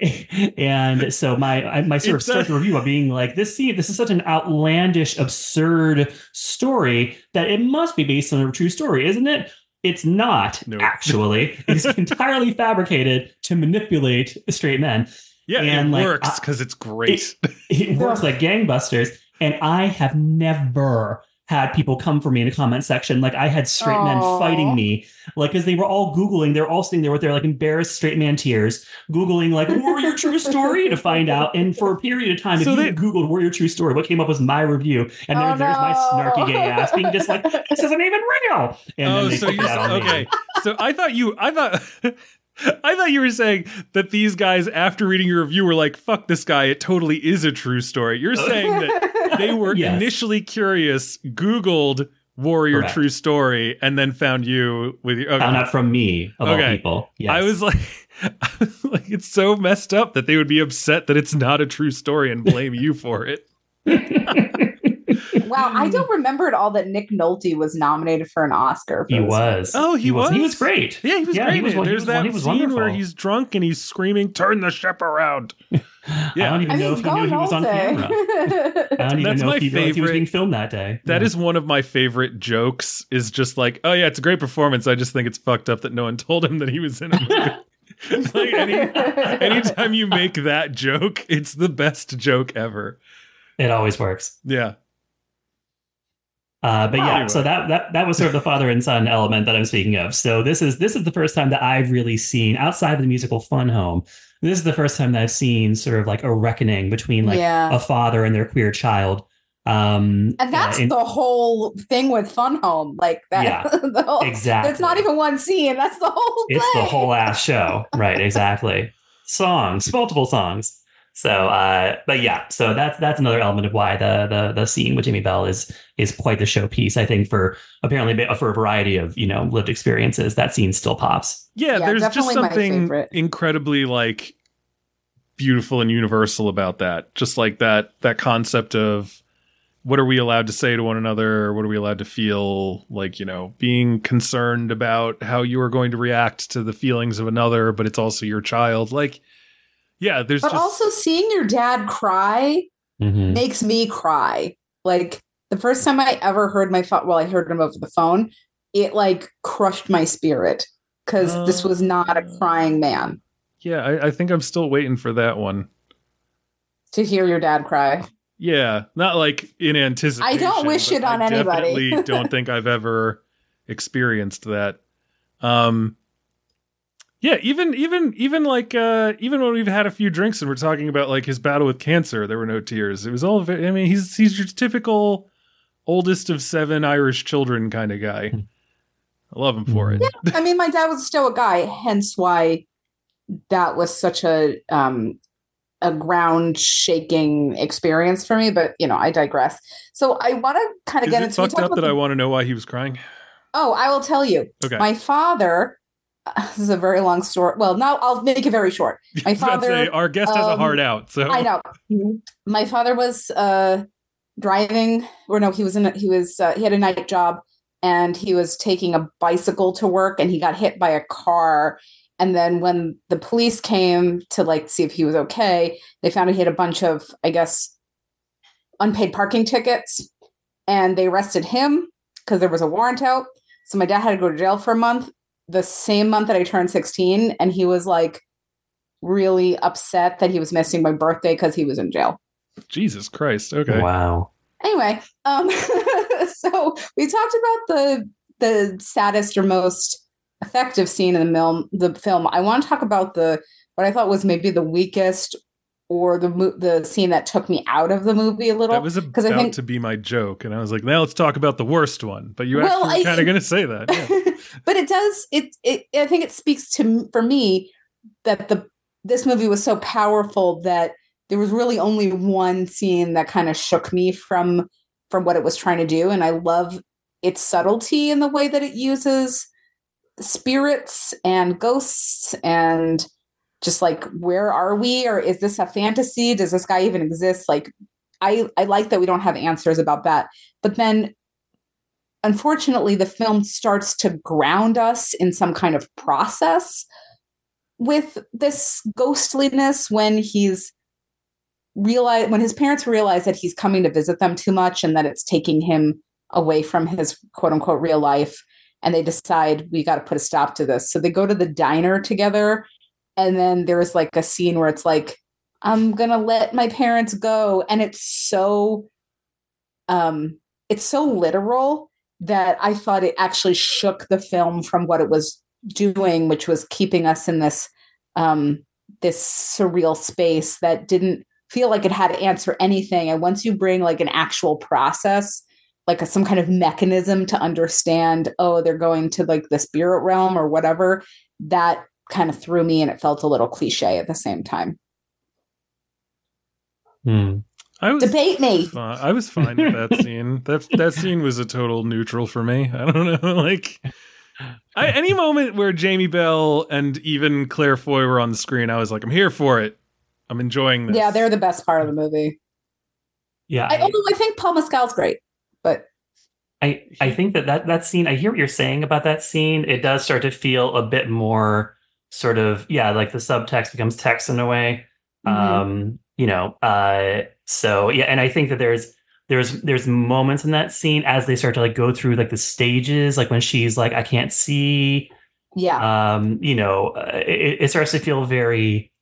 [laughs] and so my my sort of start the review by being like this scene this is such an outlandish absurd story that it must be based on a true story isn't it it's not No. actually it's [laughs] entirely fabricated to manipulate straight men Yeah, And, it like, works because it's great. it works like gangbusters and i have never had people come for me in a comment section. Like i had straight men fighting me. Like because they were all googling they're all sitting there with their like embarrassed straight man tears googling like warrior true [laughs] story? to find out. And for a period of time So if they- you googled warrior true story? what came up was my review. And oh, there, Oh, there's my snarky gay ass being just like this isn't even real. And oh, then they so you that on me. okay? So I thought you, I thought, [laughs] I thought you were saying that these guys, after reading your review, were like, "Fuck this guy! It totally is a true story." You're [laughs] saying that they were Yes. initially curious, Googled "Warrior Correct. True Story," and then found you with your. Okay. found out from me of Okay. all people yes. I was like, [laughs] I was like, it's so messed up that they would be upset that it's not a true story and blame you for it. [laughs] wow, I don't [laughs] remember at all that Nick Nolte was nominated for an Oscar. For he this was Oh, he was. He was? was great Yeah, he was Yeah, great. he was in he There's was that one- he was scene where he's drunk and he's screaming, "Turn the ship around!" [laughs] I don't even I know mean, if he knew he was on camera. [laughs] I don't even That's know my if he realized he was favorite- being filmed that day. That Yeah. is one of my favorite jokes. Is just like, oh yeah, it's a great performance. I just think it's fucked up that no one told him that he was in a movie. like any, anytime you make that joke, it's the best joke ever. It always works. Yeah. Uh, but yeah, Anyway. so that that that was sort of the father and son element that I'm speaking of. So this is this is the first time that I've really seen outside of the musical Fun Home. This is the first time that I've seen sort of like a reckoning between like yeah. a father and their queer child. Um, and that's uh, in- the whole thing with Fun Home. Like that. Yeah, [laughs] the whole, exactly. It's not even one scene. That's the whole it's the whole ass show right [laughs] exactly songs multiple songs so uh but yeah so that's that's another element of why the the the scene with Jamie Bell is is quite the showpiece i think for apparently for a variety of you know lived experiences that scene still pops Yeah, Yeah, there's just something incredibly like beautiful and universal about that. Just like that that concept of what are we allowed to say to one another? What are we allowed to feel? Like, you know, being concerned about how you are going to react to the feelings of another, but it's also your child. Like, yeah, there's But just also seeing your dad cry Mhm. makes me cry. Like the first time I ever heard my father, well, I heard him over the phone, it like crushed my spirit because this was not a crying man. yeah, I, I think I'm still waiting for that one. To hear your dad cry. Yeah, not like in anticipation. I don't wish it on I anybody. Definitely don't [laughs] think I've ever experienced that. Um, yeah, even even even like uh, even when we've had a few drinks and we're talking about like his battle with cancer, there were no tears. It was all. Very, I mean, he's he's your typical oldest of seven Irish children kind of guy. I love him for it. Yeah, I mean, my dad was a stoic guy, hence why that was such a um a ground shaking experience for me. But you know, I digress. So I want to kind of get into we fucked up about that I want to know why he was crying? Oh, I will tell you. Okay, My father. [laughs] This is a very long story. Well, now I'll make it very short. [laughs] My I was say, father, our guest has a um, heart out, so I know. [laughs] My father was uh, driving, or no, he was in. A, he was. Uh, he had a night job, and he was taking a bicycle to work, and he got hit by a car. And then when the police came to like see if he was okay, they found he had a bunch of, I guess, unpaid parking tickets, and they arrested him because there was a warrant out. So my dad had to go to jail for a month. The same month that I turned sixteen, and he was like really upset that he was missing my birthday because he was in jail. Jesus Christ. Okay. wow Anyway, um, [laughs] so we talked about the the saddest or most effective scene in the film. The film. I want to talk about the what I thought was maybe the weakest or the the scene that took me out of the movie a little. That was about I think- to be my joke, and I was like, "Now let's talk about the worst one." But you Well, actually kind of going to say that. Yeah. [laughs] but it does it, it i think it speaks to for me that the this movie was so powerful that there was really only one scene that kind of shook me from from what it was trying to do and i love its subtlety in the way that it uses spirits and ghosts and just like where are we or is this a fantasy? Does this guy even exist? Like i i like that we don't have answers about that. But then unfortunately the film starts to ground us in some kind of process with this ghostliness when he's realize when his parents realize that he's coming to visit them too much and that it's taking him away from his quote unquote real life and they decide we got to put a stop to this. So they go to the diner together and then there's like a scene where it's like i'm gonna let my parents go and it's so um it's so literal that I thought it actually shook the film from what it was doing, which was keeping us in this um, this surreal space that didn't feel like it had to answer anything. And once you bring like an actual process, like a, some kind of mechanism to understand, oh, they're going to like the spirit realm or whatever, that kind of threw me and it felt a little cliche at the same time. Hmm. I was Debate me. fi- I was fine with that [laughs] scene. That that scene was a total neutral for me. I don't know, [laughs] like. I, any moment where Jamie Bell and even Claire Foy were on the screen, I was like, I'm here for it. I'm enjoying this. Yeah, they're the best part of the movie. yeah I, I- although I think Paul Mescal's great, but I I think that, that that scene. I hear what you're saying about that scene. It does start to feel a bit more sort of yeah, like the subtext becomes text in a way. Mhm. Um, you know, uh, so yeah, and I think that there's there's there's moments in that scene as they start to like go through like the stages, like when she's like, I can't see. yeah. Um, you know, uh, it, it starts to feel very.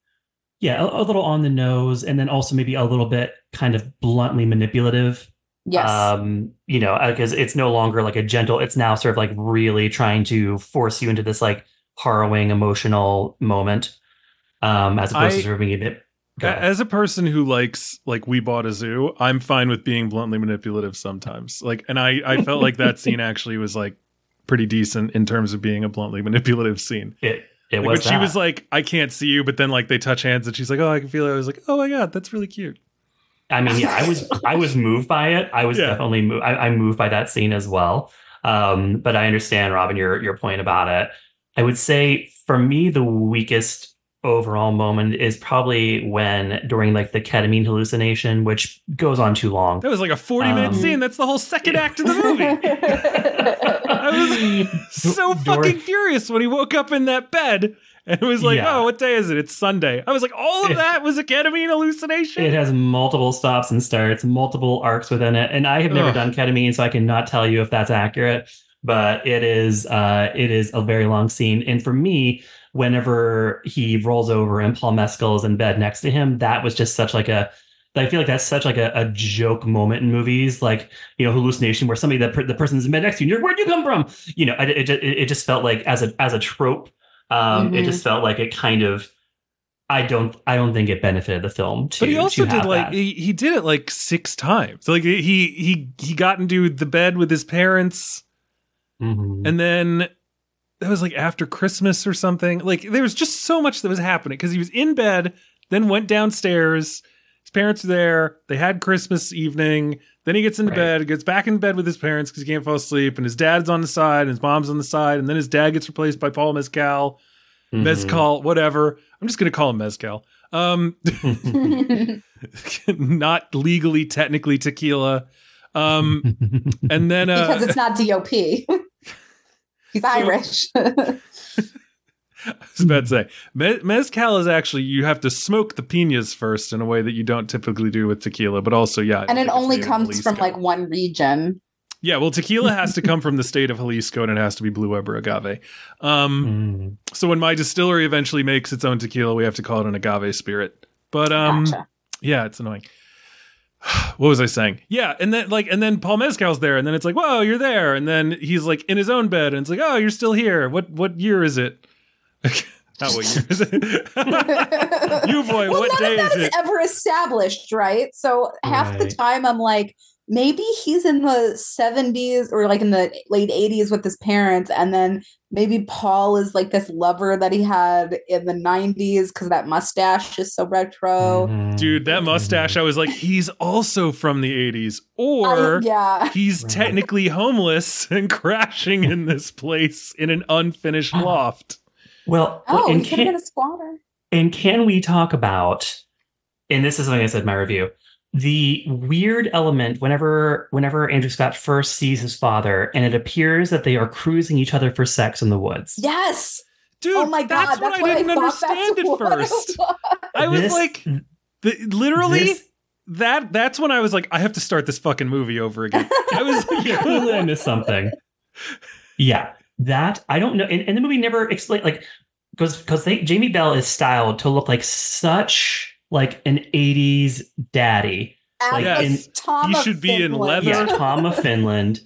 Yeah, a, a little on the nose, and then also maybe a little bit kind of bluntly manipulative Yes. um you know because it's no longer like a gentle it's now sort of like really trying to force you into this like harrowing emotional moment um as opposed I- to being a bit. As a person who likes like we bought a zoo, I'm fine with being bluntly manipulative sometimes. Like and I I felt like that scene [laughs] actually was like pretty decent in terms of being a bluntly manipulative scene. it it Like, was when she was like, I can't see you, but then like they touch hands and she's like, Oh, I can feel it. I was like, Oh my god, that's really cute. I mean, yeah, I was I was moved by it. I was Yeah. definitely moved. I, I'm moved by that scene as well. Um, but I understand, Robyn, your your point about it. I would say for me, the weakest overall moment is probably when during like the ketamine hallucination, which goes on too long. That was like a 40 minute Um, scene. That's the whole second act of the movie. I was [laughs] so fucking furious when he woke up in that bed and it was like, Yeah. oh, what day is it? It's Sunday. I was like, all of It- that was a ketamine hallucination. It has multiple stops and starts, multiple arcs within it, and I have never Ugh. done ketamine, so I cannot tell you if that's accurate. But it is, uh, it is a very long scene, and for me, whenever he rolls over and Paul Mescal is in bed next to him, that was just such like a. I feel like that's such like a, a joke moment in movies, like you know, hallucination, where somebody that per, the person's in bed next to you, and you're where'd you come from? You know, it, it, just- it just felt like as a as a trope, um, it Mhm. just felt like it kind of. I don't. I don't think it benefited the film. To, but he also to did like he, he did it like six times. Like he he he got into the bed with his parents, Mhm. and then that was like after Christmas or something. Like there was just so much that was happening because he was in bed, then went downstairs. His parents were there. They had Christmas evening. Then he gets into Right. bed, gets back in bed with his parents because he can't fall asleep, and his dad's on the side, and his mom's on the side, and then his dad gets replaced by Paul Mescal. Mhm. Mezcal, whatever. I'm just gonna call him Mezcal. Um, [laughs] [laughs] [laughs] not legally, technically tequila. Um, and [laughs] then uh, because it's not DOP. [laughs] He's Irish. [laughs] I was about to say me- mezcal is actually you have to smoke the pinas first in a way that you don't typically do with tequila, but also yeah, and it only comes from like one region. yeah. Well, tequila has to come from the state of Jalisco, and it has to be blue Weber agave. Um, Mm. so when my distillery eventually makes its own tequila, we have to call it an agave spirit. But um, Gotcha. yeah, it's annoying. [sighs] what was I saying? Yeah, and then like, and then Paul Mezcal's there, and then it's like, whoa, you're there, and then he's like in his own bed, and it's like, oh, you're still here. What what year is it? [laughs] Not what year is [laughs] it? you boy, well, what none day of is that is it? ever established, right? So half the time I'm like, maybe he's in the 70s or like in the late 80s with his parents, and then maybe Paul is like this lover that he had in the 90s because that mustache is so retro. Mhm. Dude, that mustache, I was like, he's also from the 80s. I- Or yeah. he's technically homeless [laughs] and crashing in this place in an unfinished loft. Well, Oh, and he could have can, been a squatter. and can we talk about? And this is something I said in my review. The weird element whenever whenever Andrew Scott first sees his father, and it appears that they are cruising each other for sex in the woods. Yes. Dude, oh my god, that's, what I didn't thought understand at first. I was This- like, the, literally, this- that that's when I was like, I have to start this fucking movie over again. I was [laughs] like, Clearly I missed something. Yeah, that I don't know, and, and the movie never explained like because because they Jamie Bell is styled to look like such like an '80s daddy. Like Yes. in, Tom He of should be in Finland. leather. yeah, Tom of Finland.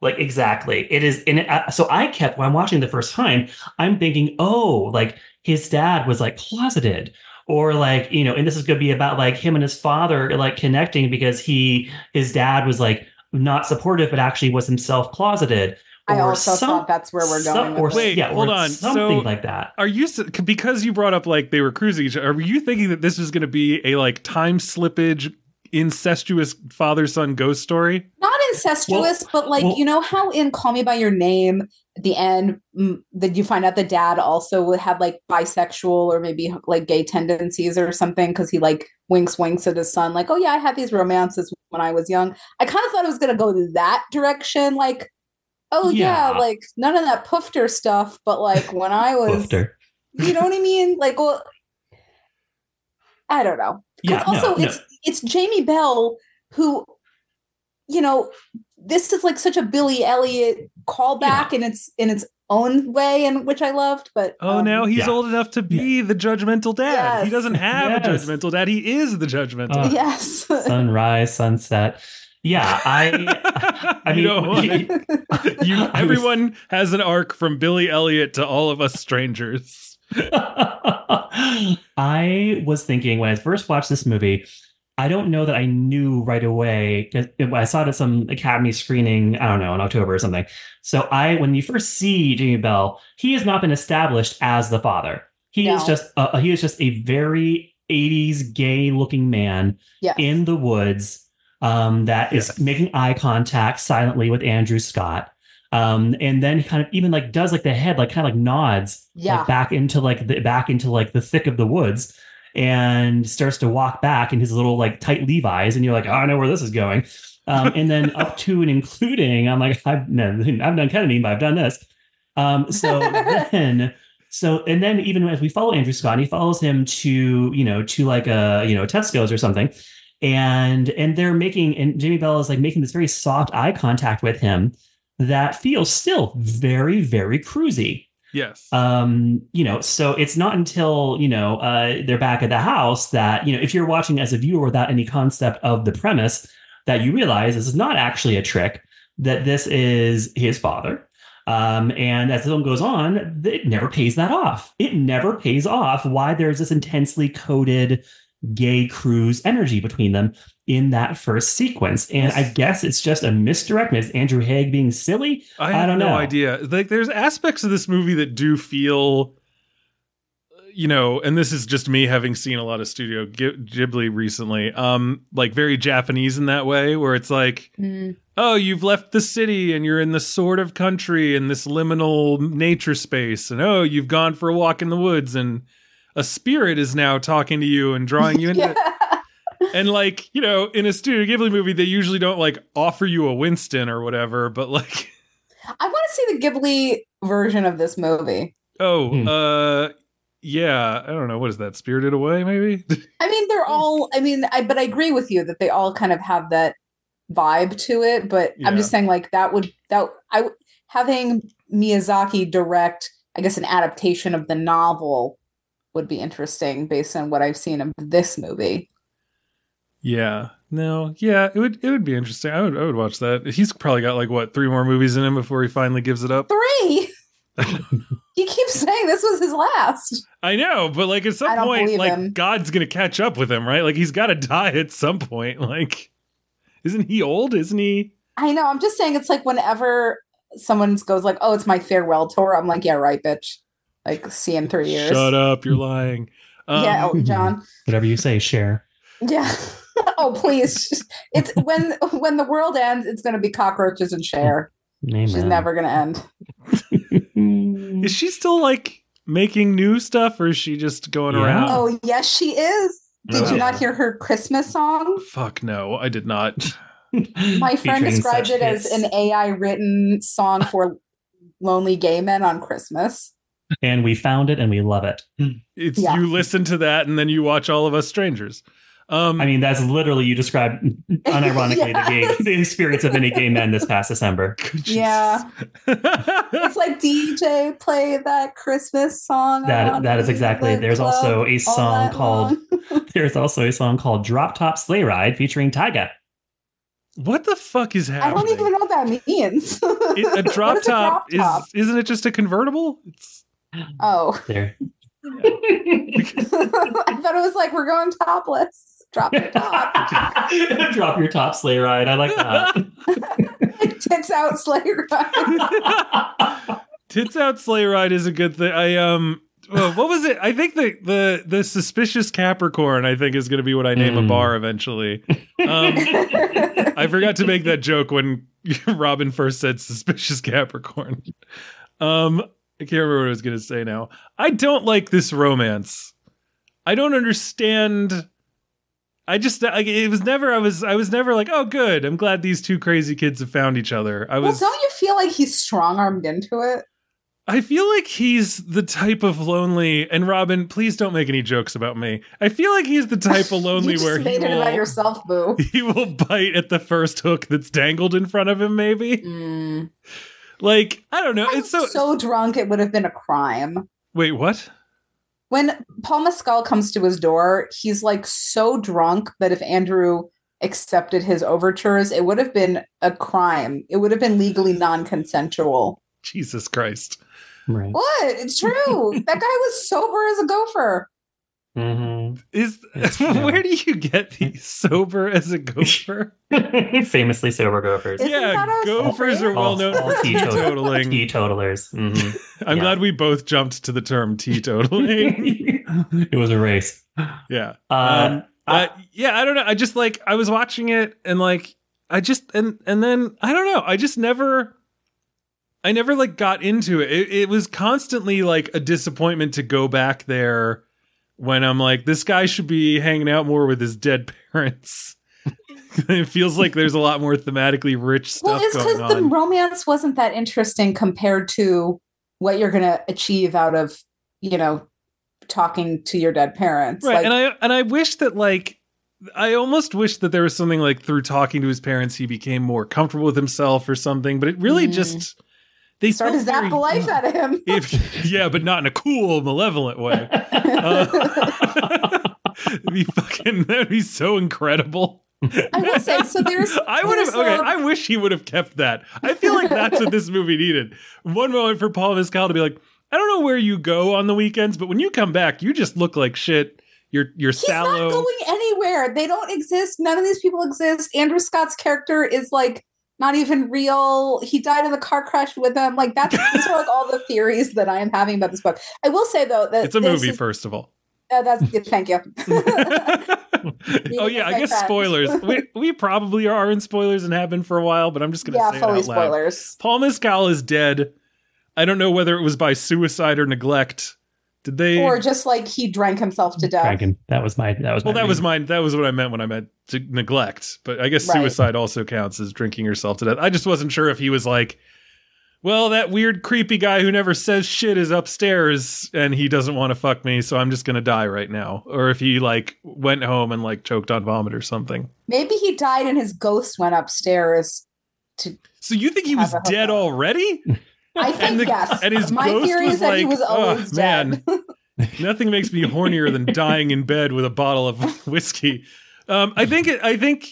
Like exactly, it is. And it, uh, so I kept when I'm watching the first time, I'm thinking, oh, like his dad was like closeted, or like you know, and this is going to be about like him and his father like connecting because he his dad was like not supportive, but actually was himself closeted. I also some- thought that's where we're going. some- going. or with Wait, yeah, hold or on. something So- like that. Are you because you brought up like they were cruising each other? Are you thinking that this was going to be a like time slippage, incestuous father son ghost story? not incestuous, but like well- you know how in Call Me by Your Name at the end mm, that you find out the dad also would have like bisexual or maybe like gay tendencies or something because he like winks winks at his son like oh yeah I had these romances when I was young. I kind of thought it was gonna go that direction like. Oh yeah. Yeah. like none of that poofter stuff, but like when I was, Woofter. you know what I mean? Like, well, I don't know Yeah, also no, no. it's it's Jamie Bell who, you know, this is like such a Billy Elliot callback in its in its own way, and which I loved. But Oh, um, now he's yeah. old enough to be the judgmental dad. He doesn't have a judgmental dad. He is the judgmental. Uh, yes, sunrise, sunset. Yeah, I. [laughs] I mean, don't want You, [laughs] [laughs] everyone has an arc from Billy Elliot to all of us strangers. I was thinking when I first watched this movie, I don't know that I knew right away. 'cause it- I saw it at some Academy screening, I don't know, in October or something. So I, when you first see Jamie Bell, he has not been established as the father. He is just uh, he is just a very 80s gay looking man Yes. in the woods um, that is Yes. making eye contact silently with Andrew Scott. Um, and then kind of even like does like the head, like kind of like nods Yeah. like back into like the back into like the thick of the woods and starts to walk back in his little like tight Levi's, and you're like, oh, I know where this is going. Um, and then [laughs] up to and including, I'm like, I've no, I've done ketamine, but I've done this. Um, so [laughs] then, so and then even as we follow Andrew Scott, he follows him to you know to like a you know Tesco's or something, and and they're making and Jamie Bell is like making this very soft eye contact with him that feels still very very cruisy. Yes. um you know so it's not until you know uh they're back at the house that you know if you're watching as a viewer without any concept of the premise that you realize this is not actually a trick that this is his father. Um and as the film goes on it never pays that off. It never pays off why there's this intensely coded gay cruise energy between them in that first sequence and i guess it's just a misdirect it's andrew haigh being silly I I don't no know. idea. Like, there's aspects of this movie that do feel, you know, and this is just me having seen a lot of Studio Ghi- Ghibli recently, um, like very Japanese in that way, where it's like, Mm. oh, you've left the city and you're in this sort of country in this liminal nature space, and oh, you've gone for a walk in the woods, and a spirit is now talking to you and drawing you into. [laughs] Yeah. And like, you know, in a Studio Ghibli movie, they usually don't like offer you a Winston or whatever, but like. I want to see the Ghibli version of this movie. Oh, Hmm. uh, yeah. I don't know. What is that? Spirited Away, maybe? [laughs] I mean, they're all. I mean, I but I agree with you that they all kind of have that vibe to it. But I'm just saying, like that would that I having Miyazaki direct, I guess, an adaptation of the novel would be interesting based on what I've seen of this movie. yeah. No. Yeah. It would. It would be interesting. I would. I would watch that. He's probably got like what three more movies in him before he finally gives it up. Three. [laughs] he keeps saying this was his last. I know, but like at some point, like him. God's gonna catch up with him, right? Like he's got to die at some point. [laughs] Like, isn't he old? Isn't he? I know. I'm just saying it's like whenever someone goes like, "Oh, it's my farewell tour," I'm like, "Yeah, right, bitch." Like, see you in three years. Shut up! You're lying. Um, yeah, oh, John. whatever you say Cher Yeah. [laughs] oh, please. It's when when the world ends, it's going to be cockroaches and Cher. She's never going to end. [laughs] Is she still like making new stuff, or is she just going Yeah. around? Oh, yes, she is. Did Oh, you yeah. not hear her Christmas song? Fuck no, I did not. [laughs] My friend described such it as an AI written song for lonely gay men on Christmas. And we found it and we love it. It's Yeah. you listen to that and then you watch all of us strangers. Um I mean, that's literally you described [laughs] unironically the Yes. gay the experience of any gay men this past December. [laughs] Yeah. [laughs] It's like DJ play that Christmas song. That that is exactly. the There's also a song called. There's also a song called Drop Top Sleigh Ride featuring Tyga. what the fuck is happening? I don't even know what that means. It- a What drop is a top, drop top? is isn't it just a convertible? It's Oh, There. [laughs] I thought it was like we're going topless. Drop your top. [laughs] Drop your top sleigh ride. I like that. [laughs] Tits out, sleigh ride. Tits out sleigh ride is a good thing. I um well, what was it? I think the the the suspicious Capricorn I think is going to be what I name a Mm. bar eventually. Um I forgot to make that joke when Robyn first said suspicious Capricorn. Um, I can't remember what I was going to say now. I don't like this romance. I don't understand. I just like it was never. I was. I was never like, oh, good. I'm glad these two crazy kids have found each other. I well, was. don't you feel like he's strong armed into it? I feel like he's the type of lonely. And Robyn, please don't make any jokes about me. I feel like he's the [laughs] type of lonely where he made it about will, yourself, boo. [laughs] he will bite at the first hook that's dangled in front of him. Maybe Mm. Like I don't know. I'm It's so. so drunk it would have been a crime. Wait, what? When Paul Mescal comes to his door, he's like so drunk that if Andrew accepted his overtures, it would have been a crime. It would have been legally non-consensual. Jesus Christ. Right. What? It's true. [laughs] that guy was sober as a gopher. Hmm Is It's true. [laughs] where do you get these [laughs] sober as a gopher? [laughs] Famously sober gophers. Isn't yeah, that a gophers are well known for teetotaling. Teetotalers. hmm I'm yeah. glad we both jumped to the term teetotaling. it was a race. yeah. Uh, Um, uh, yeah, I don't know. I just like I was watching it and like I just and and then I don't know. I just never I never like got into it. It, it was constantly like a disappointment to go back there when I'm like this guy should be hanging out more with his dead [laughs] parents. it feels like there's a lot more thematically rich stuff Well, it's because the romance wasn't that interesting compared to what you're going to achieve out of, you know, talking to your dead parents. right Like, and i and i wish that like i almost wish that there was something like through talking to his parents he became more comfortable with himself or something but it really Mm. just they start to zap the life out of him. if yeah but not in a cool malevolent way [laughs] uh, [laughs] it'd be fucking that'd be so incredible I will say, so there's. [laughs] I would have okay. um, I wish he would have kept that. I feel like that's what this movie needed. One moment for Paul Mescal to be like, I don't know where you go on the weekends, but when you come back, you just look like shit. You're you're He's sallow. not going anywhere. They don't exist. None of these people exist. Andrew Scott's character is like not even real. He died in the car crash with them. Like that's these are like all the theories that I am having about this book. I will say though that it's a movie, is- first of all. uh, that's good. Thank you. [laughs] [laughs] oh yeah, I guess spoilers. we [laughs] we probably are in spoilers and have been for a while, but I'm just gonna yeah, say it fully out loud. spoilers. Paul Mescal is dead. I don't know whether it was by suicide or neglect. Did they? Or just like he drank himself to death. Dragon. That was my. That was. well, my that was read. mine. That was what I meant when I meant to neglect. But I guess Right. suicide also counts as drinking yourself to death. I just wasn't sure if he was like, well, that weird creepy guy who never says shit is upstairs and he doesn't want to fuck me, so I'm just gonna die right now. Or if he like went home and like choked on vomit or something. Maybe he died and his ghost went upstairs. To. So you think he was dead already? [laughs] I [laughs] think And the- yes. and his My ghost theory was is that he like, was always "Oh, dead. man." [laughs] Nothing makes me hornier than dying in bed with a bottle of [laughs] whiskey. Um, I think. It, I think.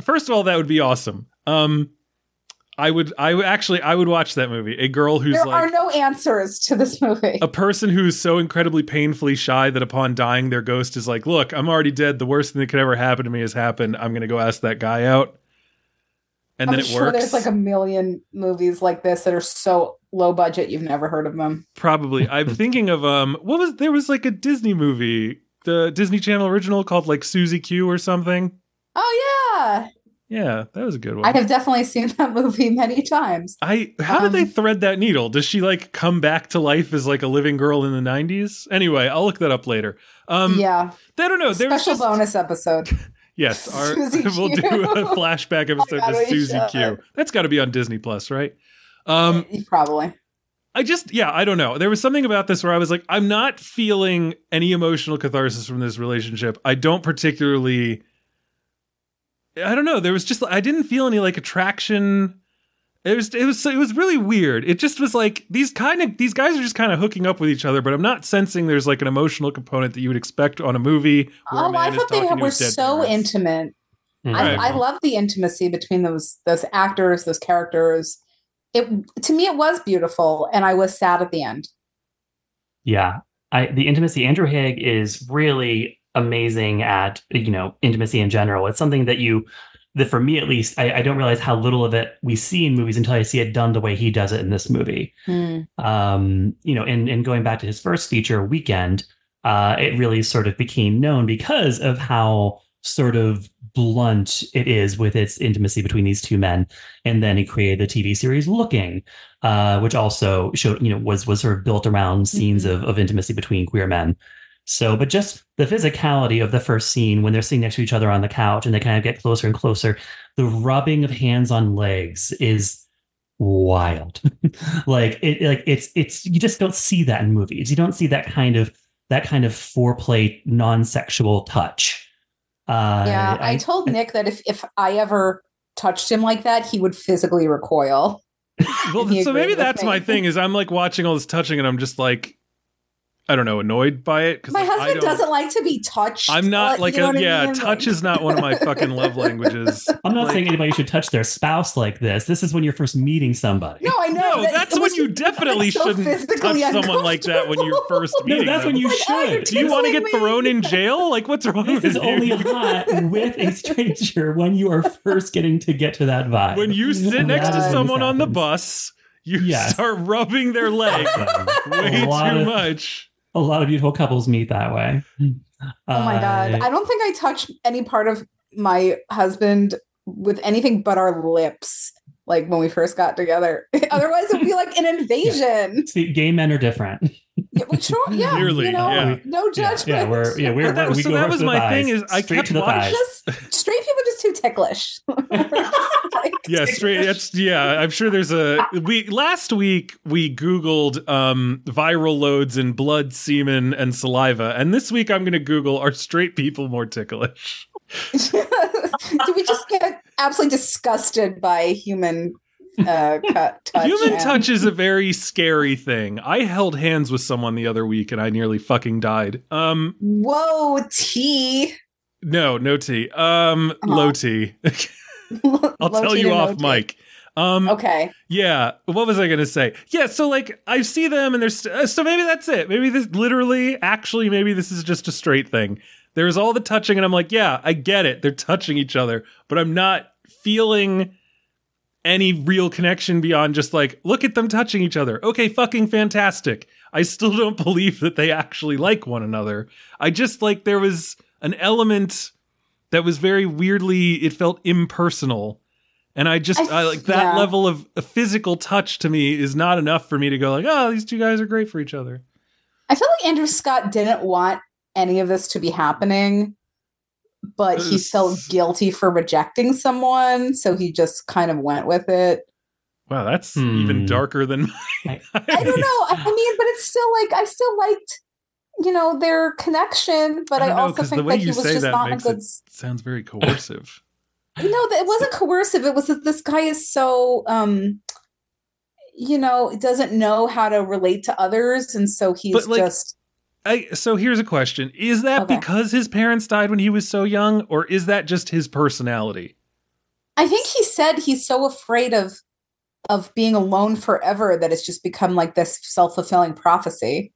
First of all, that would be awesome. Um, I would. I would actually. I would watch that movie. A girl who's there like are no answers to this movie. a person who's so incredibly painfully shy that upon dying, their ghost is like, "Look, I'm already dead. The worst thing that could ever happen to me has happened. I'm going to go ask that guy out." And I'm then it sure works. there's like a million movies like this that are so low budget you've never heard of them. Probably. I'm [laughs] thinking of um what was there was like a Disney movie, the Disney Channel original called like Susie Q or something. Oh yeah. Yeah, that was a good one. I have definitely seen [laughs] that movie many times. I how did they Um, thread that needle? Does she like come back to life as like a living girl in the 90s? Anyway, I'll look that up later. Um yeah. I don't know. There was Special just, bonus episode. [laughs] Yes, [laughs] our, [laughs] we'll do a flashback [laughs] episode God, to Susie. Q. That's got to be on Disney Plus, right? Um Probably. I just, yeah, I don't know. There was something about this where I was like, I'm not feeling any emotional catharsis from this relationship. I don't particularly, I don't know. There was just, I didn't feel any like attraction. It was, it was, it was really weird. It just was like these kind of, these guys are just kind of hooking up with each other, but I'm not sensing there's like an emotional component that you would expect on a movie. Where a Oh, I man is thought they talking were so parents. intimate. Mhm. I, Right. I love the intimacy between those those actors, those characters. It to me it was beautiful, and I was sad at the end. Yeah, I the intimacy. Andrew Haigh is really amazing at you know intimacy in general. It's something that you that for me at least, I, I don't realize how little of it we see in movies until I see it done the way he does it in this movie. Um, you know, and and going back to his first feature, Weekend, uh, it really sort of became known because of how sort of blunt it is with its intimacy between these two men. And then he created the TV series Looking, uh, which also showed, you know, was was sort of built around scenes of, of intimacy between queer men. So, but just the physicality of the first scene when they're sitting next to each other on the couch and they kind of get closer and closer, the rubbing of hands on legs is wild. [laughs] like it, like it's it's you just don't see that in movies. You don't see that kind of that kind of foreplay non-sexual touch. Uh, yeah, I, told Nick that if if I ever touched him like that, he would physically recoil. Well, [laughs] so maybe that's me. my thing is I'm like watching all this touching and I'm just like I don't know, annoyed by it because My I husband don't- doesn't like to be touched. I'm not like you know a what I yeah. mean? Touch is not one of my fucking love [laughs] languages. I'm not Like- saying anybody should touch their spouse like this. This is when you're first meeting somebody. No, I know. No, that- that's when you definitely so shouldn't touch someone like that when you're first No, meeting. that's them. when you Like, oh, should. Do you want to get me. thrown in jail? Like, what's wrong with This with is you? only hot [laughs] with a stranger when you are first getting to get to that vibe. when you sit next to someone this on the bus, you Yes. start rubbing their leg way too of, much. A lot of beautiful couples meet that way. Oh my god! Uh, I don't think I touch any part of my husband with anything but our lips. Like when we first got together. [laughs] Otherwise, it would be like an [laughs] invasion. see, gay men are different. Yeah, well, [laughs] sure, yeah. Clearly, you know, yeah. no judgment. Yeah, we're yeah we're That- we so go that was my thighs, thing is I kept watching- just straight people just too ticklish. Like, [laughs] [laughs] Yeah, straight. That's yeah. I'm sure there's a we last week we googled um viral loads in blood, semen, and saliva, and this week I'm going to Google are straight people more ticklish? do we just get absolutely disgusted by human uh, [laughs] cut, touch? Human and- touch is a very scary thing. I held hands with someone the other week and I nearly fucking died. Um, Whoa, T. no, no tea. Um, Uh-huh. low tea. [laughs] I'll Low tell T you off T. mic. Um, Okay. Yeah. What was I going to say? Yeah. So like I see them and there's uh, so maybe that's it. Maybe this literally, actually, maybe this is just a straight thing. There's all the touching and I'm like, yeah, I get it. They're touching each other, but I'm not feeling any real connection beyond just like, look at them touching each other. Okay, fucking fantastic. I still don't believe that they actually like one another. I just like there was an element that was very weirdly, it felt impersonal. And I just, I- I, like that yeah. level of a physical touch to me is not enough for me to go like, oh, these two guys are great for each other. I feel like Andrew Scott didn't want any of this to be happening, but he felt guilty for rejecting someone, so he just kind of went with it. Wow, that's Hmm. even darker than. [laughs] I- I don't know. I I mean, but it's still like I still liked, you know, their connection. But I I, don't know, the think way that he you was say just that not in a good. it sounds very coercive. [laughs] [laughs] You know, it wasn't coercive. It was that this guy is so, um, you know, doesn't know how to relate to others, and so he's like, just. I, so here's a question: Is that Okay. because his parents died when he was so young, or is that just his personality? I think he said he's so afraid of of being alone forever that it's just become like this self fulfilling prophecy.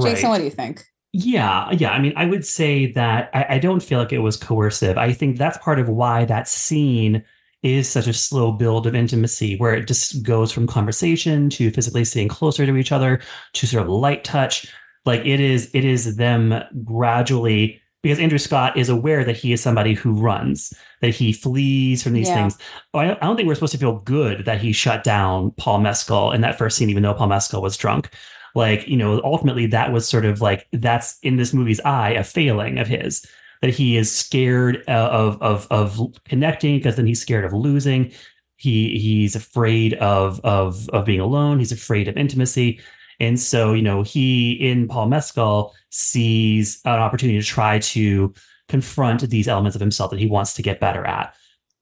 Jason, what do you think? Yeah, yeah. I mean, I would say that I, I don't feel like it was coercive. I think that's part of why that scene is such a slow build of intimacy, where it just goes from conversation to physically staying closer to each other to sort of light touch. Like it is, it is them gradually because Andrew Scott is aware that he is somebody who runs, that he flees from these Yeah. things. I don't, I don't think we're supposed to feel good that he shut down Paul Mescal in that first scene, even though Paul Mescal was drunk like you know ultimately that was sort of like that's in this movie's eye a failing of his that he is scared uh, of of of connecting because then he's scared of losing he he's afraid of of of being alone he's afraid of intimacy and so you know he in paul mescal sees an opportunity to try to confront these elements of himself that he wants to get better at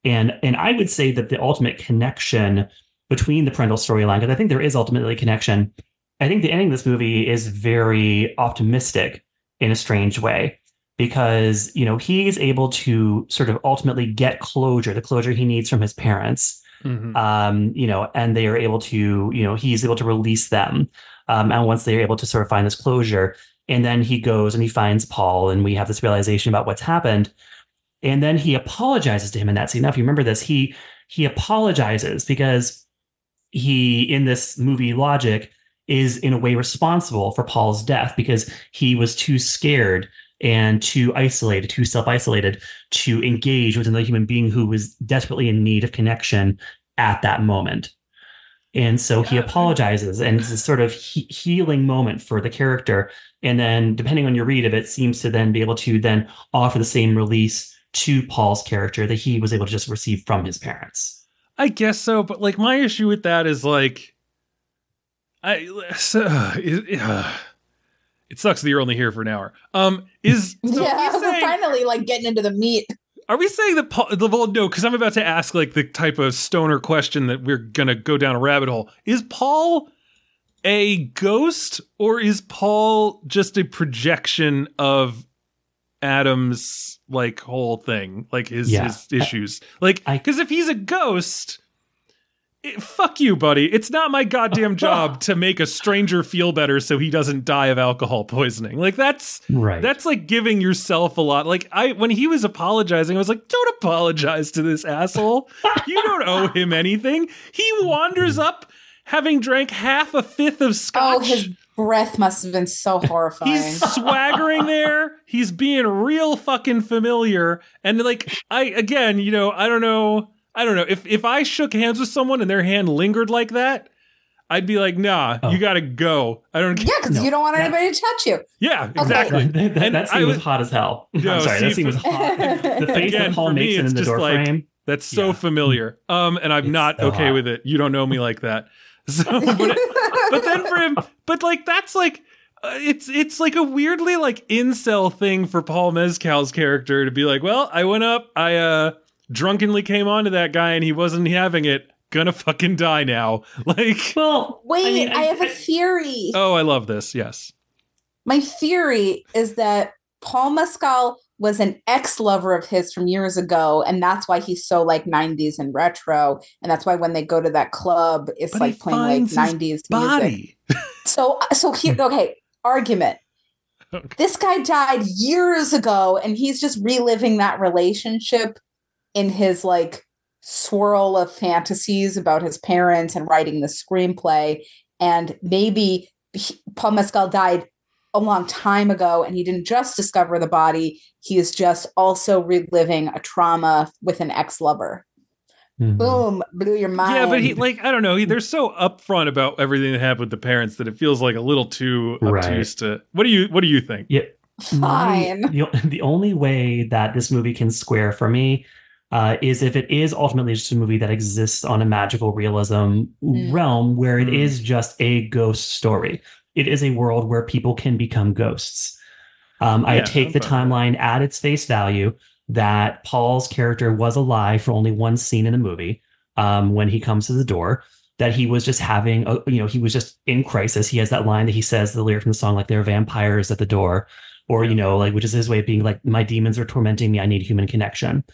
and and i would say that the ultimate connection between the parental storyline because i think there is ultimately a connection I think the ending of this movie is very optimistic in a strange way because, you know, he's able to sort of ultimately get closure, the closure he needs from his parents. Mhm. Um, you know, and they are able to, you know, he's able to release them. Um, and once they're able to sort of find this closure, and then he goes and he finds Paul, and we have this realization about what's happened. And then he apologizes to him in that scene. Now, if you remember this, he he apologizes because he, in this movie logic, is in a way responsible for Paul's death because he was too scared and too isolated, too self isolated to engage with another human being who was desperately in need of connection at that moment. And so he apologizes, and it's a sort of he- healing moment for the character. And then, depending on your read of it, seems to then be able to then offer the same release to Paul's character that he was able to just receive from his parents. I guess so, but like my issue with that is like, I [sighs] so, it, uh, it sucks that you're only here for an hour. Um, is so [laughs] yeah, are, we we're saying, finally like getting into the meat. Are we saying that Paul? The well, no, because I'm about to ask like the type of stoner question that we're gonna go down a rabbit hole. Is Paul a ghost or is Paul just a projection of Adam's like whole thing, like his Yeah. his issues? Like, because if he's a ghost, it- fuck you, buddy. It's not my goddamn [laughs] job to make a stranger feel better so he doesn't die of alcohol poisoning. Like that's Right. that's like giving yourself a lot. Like I when he was apologizing, I was like, "Don't apologize to this asshole. You don't owe him anything." He wanders mm. up having drank half a fifth of scotch. Oh, his breath must have been so [laughs] horrifying. He's swaggering there. He's being real fucking familiar. And like I again, you know, I don't know. I don't know. If if I shook hands with someone and their hand lingered like that, I'd be like, "Nah, Oh. you got to go. I don't yeah, because No, you don't want that- anybody to touch you. Yeah, exactly. that, that, that scene was, was- hot as hell. [laughs] No, I'm sorry, see, that scene was hot. The [laughs] face Again, that Paul for me, in the just door like- frame. That's so Yeah. familiar. Um, and I'm It's not so okay hot. with it. You don't know me [laughs] like that. So, but, but then for him, but like that's like uh, it's it's like a weirdly like incel thing for Paul Mescal's character to be like, well, I went up, I uh drunkenly came onto that guy, and he wasn't having it. Gonna fucking die now. [laughs] Like, Well, Wait, I, mean, have a theory. oh, I love this. Yes. My theory is that Paul Mescal was an ex-lover of his from years ago, and that's why he's so like 90s and retro. And that's why when they go to that club, it's But like playing like finds his 90s music. Body. [laughs] So uh, so here, [laughs] okay, argument. Okay. This guy died years ago, and he's just reliving that relationship in his like swirl of fantasies about his parents and writing the screenplay. And maybe he, Paul Mescal died a long time ago, and he didn't just discover the body; he is just also reliving a trauma with an ex-lover. Mhm. Boom, blew your mind. Yeah, but he like I don't know. He, they're so upfront about everything that happened with the parents that it feels like a little too Right. obtuse to. What do you What do you think? Yeah, my- fine. the, the only way that this movie can square for me uh, is if it is ultimately just a movie that exists on a magical realism Mm. realm where it Mm. is just a ghost story. It is a world where people can become ghosts. Um, I Yeah, take the I'm fine with timeline at its face value that Paul's character was alive for only one scene in the movie um, when he comes to the door. That he was just having, a, you know, he was just in crisis. He has that line that he says, the lyric from the song, like there are vampires at the door, or you know, like which is his way of being like, my demons are tormenting me. I need human connection.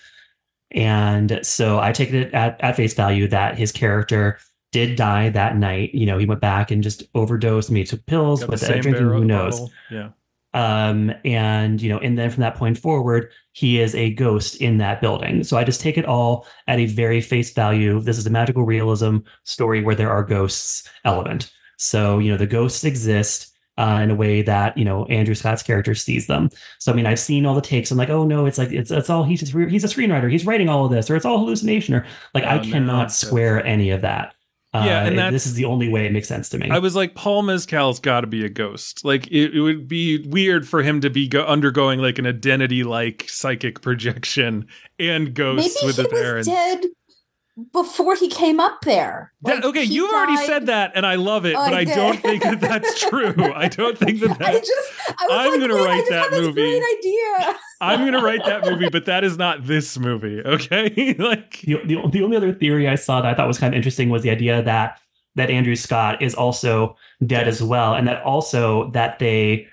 And so I take it at, at face value that his character did die that night. You know, he went back and just overdosed. Maybe took pills, Got but the drinking, who knows? bottle. Yeah. um and you know and then from that point forward he is a ghost in that building so i just take it all at a very face value this is a magical realism story where there are ghosts element so you know the ghosts exist uh, in a way that you know Andrew Scott's character sees them. So I mean, I've seen all the takes. I'm like, oh no, it's like it's it's all he's just, he's a screenwriter. He's writing all of this, or it's all hallucination, or like I Oh, no, cannot it's- square any of that. Yeah, Uh, and it- this is the only way it makes sense to me. I was like, Paul Mescal's got to be a ghost. Like, it, it would be weird for him to be go- undergoing like an identity like psychic projection and ghosts he with the was parents. dead before he came up there. That- okay, you've already said that, and I love it, Oh, but I I, don't think that that's [laughs] true. I don't think that I that. just, I was I'm like, gonna wait, I write just that movie. Great idea. [laughs] I'm gonna write that movie, but that is not this movie. Okay, [laughs] like the, the, the only other theory I saw that I thought was kind of interesting was the idea that that Andrew Scott is also dead as well, and that also that they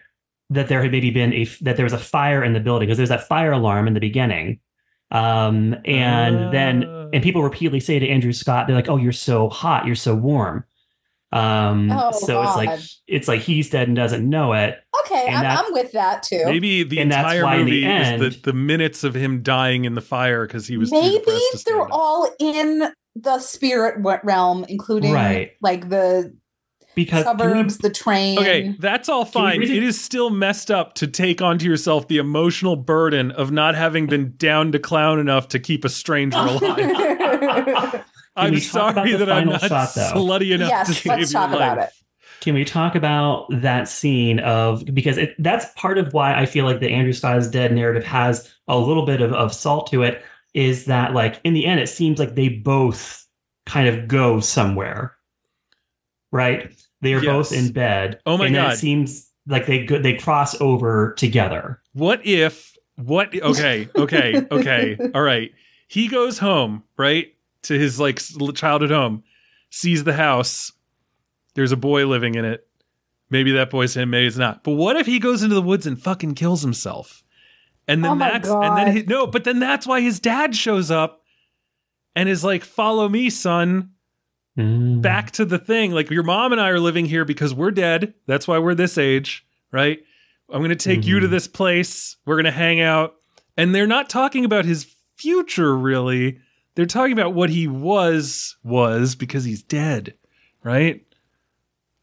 that there had maybe been a that there was a fire in the building because there's that fire alarm in the beginning, um, and then Uh. and people repeatedly say to Andrew Scott, they're like, "Oh, you're so hot, you're so warm." Um, Oh, so it's like it's like he's dead and doesn't know it. Okay, And I'm, I'm with that too. maybe the And entire why in the movie end- is the, the minutes of him dying in the fire because he was Maybe depressed they're up. all in the spirit wa- realm, including Right. like the Because can we- suburbs, the train. Okay, that's all fine. really- It is still messed up to take onto yourself the emotional burden of not having been down to clown enough to keep a stranger [laughs] alive. I'm we talk about sorry that I'm final not shot, though? slutty enough Yes, to save let's your talk about life. it. Can we talk about that scene of because it, that's part of why I feel like the Andrew Scott is dead narrative has a little bit of, of salt to it is that like in the end it seems like they both kind of go somewhere, right? They are both in bed. Oh my and then God. It seems like they go, they cross over together. What if what okay, okay, okay. [laughs] All right. He goes home, right? To his like s- childhood home, sees the house, there's a boy living in it. Maybe that boy's him, maybe it's not. But what if he goes into the woods and fucking kills himself? And then Oh my that's and then he, no, but then that's why his dad shows up and is like, "Follow me, son." Mm. back to the thing. Like your mom and I are living here because we're dead. That's why we're this age, right? I'm going to take you to Mhm. this place. We're going to hang out. And they're not talking about his future really. They're talking about what he was was because he's dead, right?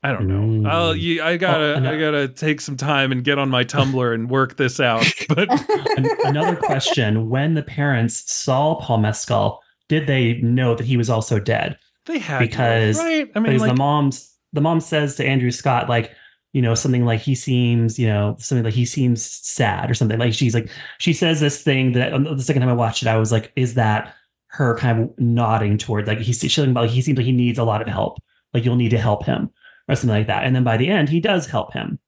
I don't know. Mm. I'll, you, I gotta, Oh, I gotta take some time and get on my Tumblr and work this out. [laughs] But An- another question: When the parents saw Paul Mescal, did they know that he was also dead? They had Because- right? I mean, because like, the mom's the mom says to Andrew Scott like you know something like he seems you know something like he seems sad or something. Like she's like she says this thing that the second time I watched it I was like is that her kind of nodding toward like he's she's about like, he seems like he needs a lot of help. Like you'll need to help him or something like that. And then by the end he does help him.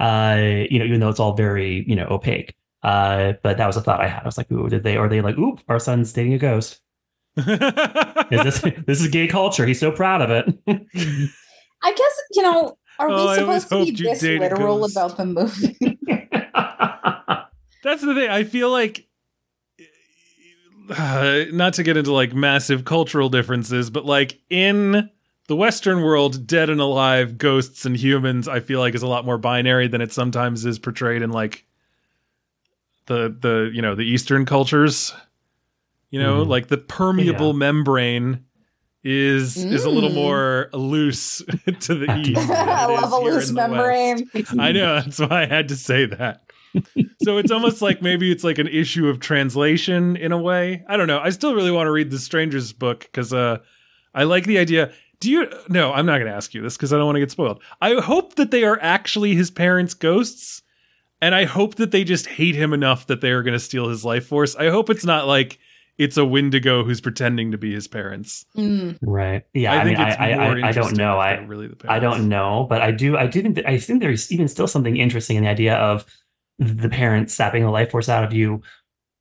Uh you know even though it's all very you know opaque. Uh but that was a thought I had. I was like ooh did they are they like oop our son's dating a ghost is this [laughs] this is gay culture he's so proud of it I guess you know. Are Oh, we supposed to be this literal about the movie? [laughs] That's the thing. I feel like, uh, not to get into like massive cultural differences, but like in the Western world, dead and alive, ghosts and humans, I feel like is a lot more binary than it sometimes is portrayed in like the the you know the Eastern cultures. You know, Mhm. like the permeable Yeah. membrane is is a little Mm. more loose [laughs] to the east. than [laughs] I love a loose in the West. membrane. I know that's why I had to say that. so it's almost like maybe it's like an issue of translation in a way. I don't know. I still really want to read the Stranger's book because uh, I like the idea. Do you? No, I'm not going to ask you this because I don't want to get spoiled. I hope that they are actually his parents' ghosts, and I hope that they just hate him enough that they are going to steal his life force. I hope it's not like it's a Wendigo who's pretending to be his parents. Mm. Right. Yeah. I, mean, I, I, I, I don't know. I, really the I don't know, but I do. I do think that I think there's even still something interesting in the idea of the parents sapping the life force out of you,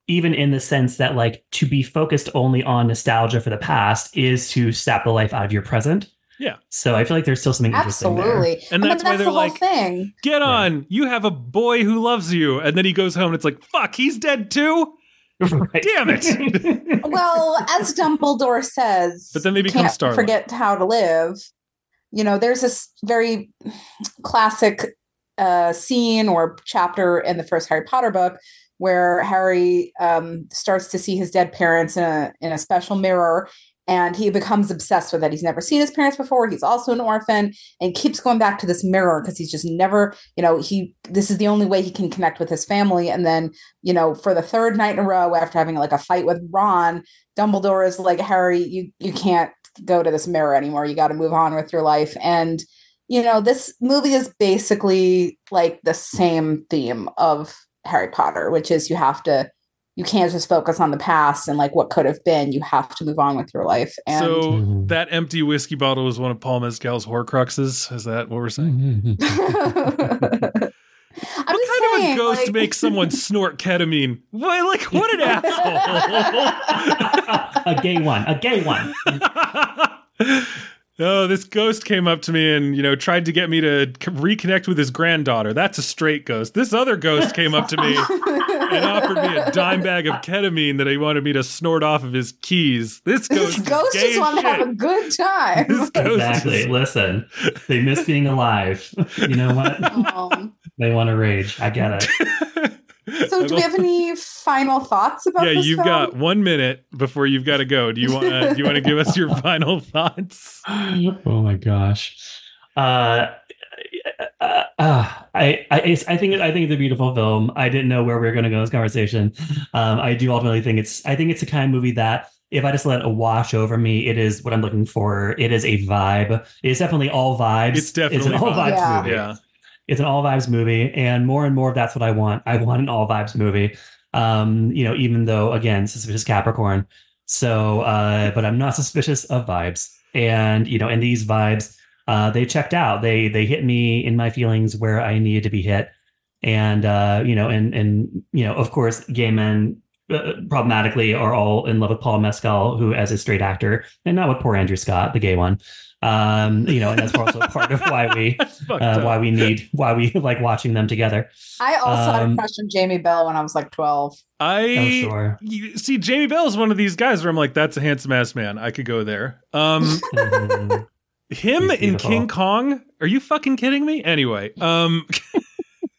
even in the sense that like to be focused only on nostalgia for the past is to sap the life out of your present. Yeah. So I feel like there's still something interesting there. Absolutely. And I mean, that's why they're the whole like- thing. Get on. You have a boy who loves you. And then he goes home and it's like, fuck, he's dead too. [laughs] Right. Damn it. Well, as Dumbledore says, But then they become can't Forget how to live. You know, there's this very classic uh, scene or chapter in the first Harry Potter book where Harry um, starts to see his dead parents in a in a special mirror, and he becomes obsessed with that. He's never seen his parents before. He's also an orphan, and keeps going back to this mirror because he's just never, you know, he this is the only way he can connect with his family. And then, you know, for the third night in a row, after having like a fight with Ron, Dumbledore is like, Harry, you you can't go to this mirror anymore. You got to move on with your life. And you know, this movie is basically like the same theme of Harry Potter, which is you have to you can't just focus on the past and like what could have been. You have to move on with your life. And so Mhm. that empty whiskey bottle was one of Paul Mescal's Horcruxes. Is that what we're saying? [laughs] I'm what kind saying, of a ghost like- makes someone [laughs] snort ketamine? Why, like, what an asshole! [laughs] a gay one. A gay one. oh, this ghost came up to me and, you know, tried to get me to reconnect with his granddaughter. That's a straight ghost. This other ghost came up to me and offered me a dime bag of ketamine that he wanted me to snort off of his keys. This ghost, This is ghost gay just as wants to have a good time. This ghost Exactly. is- Listen, they miss being alive. [laughs] You know what? Um, They want to rage. I get it. [laughs] so, do we have any final thoughts about yeah, this you've film? got one minute before you've got to go. Do you want to? do you want to give us your [laughs] final thoughts? oh my gosh. Uh, uh, uh, I, I, it's- I think I think it's a beautiful film. I didn't know where we were going to go in this conversation. Um, I do ultimately think it's. I think it's a kind of movie that if I just let it wash over me, it is what I'm looking for. It is a vibe. It's definitely all vibes. It's definitely an all vibes. vibes Yeah. movie. Yeah. it's an all vibes movie and more and more of that's what i want i want an all vibes movie um you know even though again suspicious capricorn so uh but i'm not suspicious of vibes and you know and these vibes uh they checked out they they hit me in my feelings where i needed to be hit and uh you know and and you know of course gay men uh, problematically are all in love with paul mescal who as a straight actor and not with poor andrew scott the gay one Um, you know, and that's also [laughs] part of why we uh, why we need why we [laughs] like watching them together. I also had a Um, crush on Jamie Bell when I was like 12. I Oh, sure. you, see Jamie Bell is one of these guys where I'm like, that's a handsome ass man. I could go there. Um, [laughs] Mhm. Him in. King Kong. Are you fucking kidding me? Anyway, um,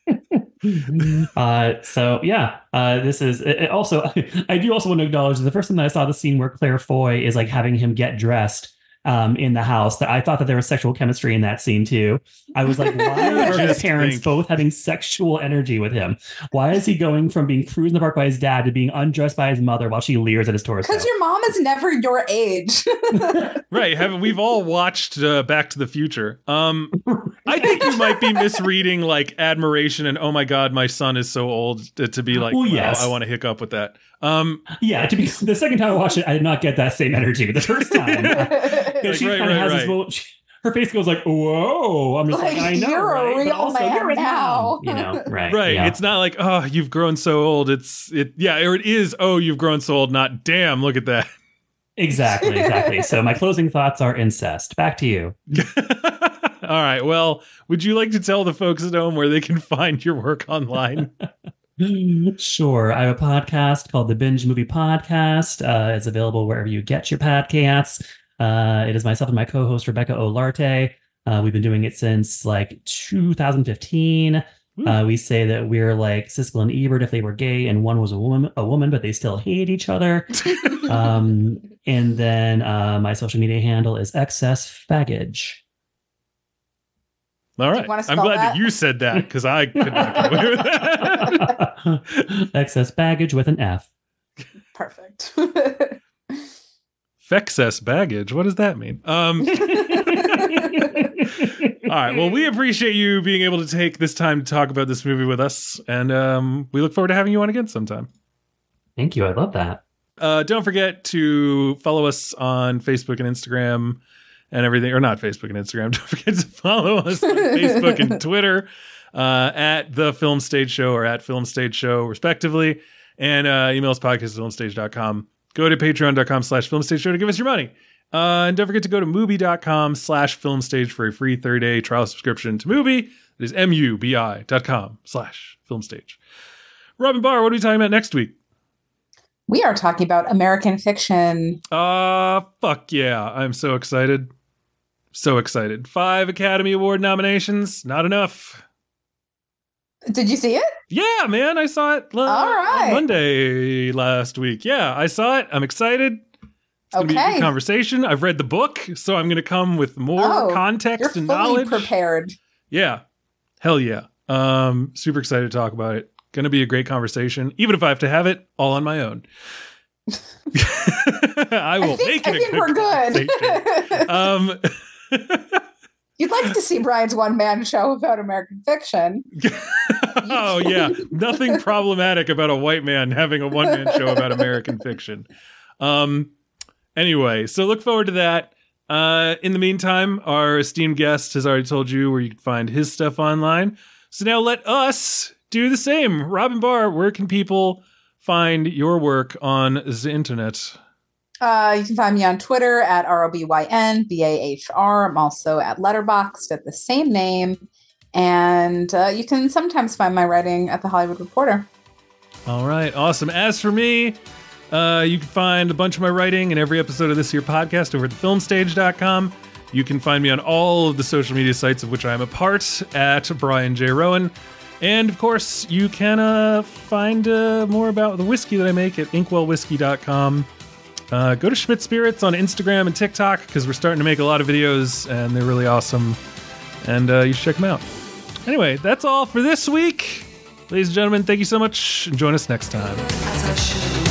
[laughs] uh, so yeah, uh, this is it, it also. [laughs] I do also want to acknowledge that the first time that I saw the scene where Claire Foy is like having him get dressed um, in the house, that I thought that there was sexual chemistry in that scene too. I was like, why [laughs] are his parents think. both having sexual energy with him? Why is he going from being cruised in the park by his dad to being undressed by his mother while she leers at his torso? Because your mom is never your age. [laughs] right? Have we've all watched uh, Back to the Future? Um, [laughs] I think you might be misreading like admiration and oh my god, my son is so old to, to be like, Well, wow. I want to hiccup with that. Um, yeah, to be the second time I watched it, I did not get that same energy. But the first time, [laughs] Like, she right, kind of right, has right. this little. She, her face goes like, "Whoa!" I'm just like, Like, "I know, you're a right? But real also, man you're a now. You know, [laughs] right? right. yeah. It's not like oh, you've grown so old. It's it. Yeah, or it is. Oh, you've grown so old. Not damn. Look at that. exactly, exactly. so my closing thoughts are incest. Back to you. [laughs] All right. Well, would you like to tell the folks at home where they can find your work online? [laughs] Sure. I have a podcast called the Binge Movie Podcast. Uh, it's available wherever you get your podcasts. Uh, it is myself and my co-host Rebecca Olarte. Uh, we've been doing it since like 2015. Uh, we say that we're like Siskel and Ebert if they were gay and one was a woman, a woman, but they still hate each other. [laughs] um, and then uh, my social media handle is excess baggage. All right. I'm glad that? that? you said that because I could not get away with that. [laughs] excess baggage with an F. Perfect. [laughs] Fexess baggage. What does that mean? Um, [laughs] all right. Well, we appreciate you being able to take this time to talk about this movie with us, and um, we look forward to having you on again sometime. Thank you. I love that. Uh, don't forget to follow us on Facebook and Instagram and everything, or not Facebook and Instagram. [laughs] Don't forget to follow us on Facebook and [laughs] Twitter uh, at the Film Stage Show or at Film Stage Show, respectively. And uh, email us podcast at filmstage.com. Go to patreon.com slash filmstage show to give us your money. Uh, and don't forget to go to mubi.com slash filmstage for a free 30 day trial subscription to Mubi. It is M-U-B-I dot com slash filmstage. Robyn Bahr, what are we talking about next week? we are talking about American fiction. Uh fuck yeah. I'm so excited. So excited. Five Academy Award nominations. Not enough. Did you see it? Yeah, man. I saw it la- All right. Monday last week. Yeah, I saw it. I'm excited. It's gonna be a Okay. good conversation. I've read the book, so I'm gonna come with more Oh, context and knowledge. prepared. Yeah. Hell yeah. Um, super excited to talk about it. Gonna be a great conversation, even if I have to have it all on my own. [laughs] [laughs] I will I think, make it I think we're good. [laughs] Um, You'd like to see Brian's one man show about American fiction. [laughs] oh yeah, nothing problematic about a white man having a one man show about American fiction. Um, anyway, so look forward to that. Uh, in the meantime, our esteemed guest has already told you where you can find his stuff online. So now let us do the same. Robyn Bahr, where can people find your work on the internet? Uh, you can find me on Twitter at R O B Y N B A H R. I'm also at Letterboxd at the same name. And uh, you can sometimes find my writing at the Hollywood Reporter. All right, awesome. As for me, uh, you can find a bunch of my writing in every episode of this here podcast over at thefilmstage.com. You can find me on all of the social media sites of which I am a part at Brian J. Roan. And of course, you can uh, find uh, more about the whiskey that I make at inkwellwhiskey.com. Uh, go to Schmidt Spirits on Instagram and TikTok because we're starting to make a lot of videos and they're really awesome. And uh, you should check them out. Anyway, that's all for this week. Ladies and gentlemen, thank you so much. Join us next time.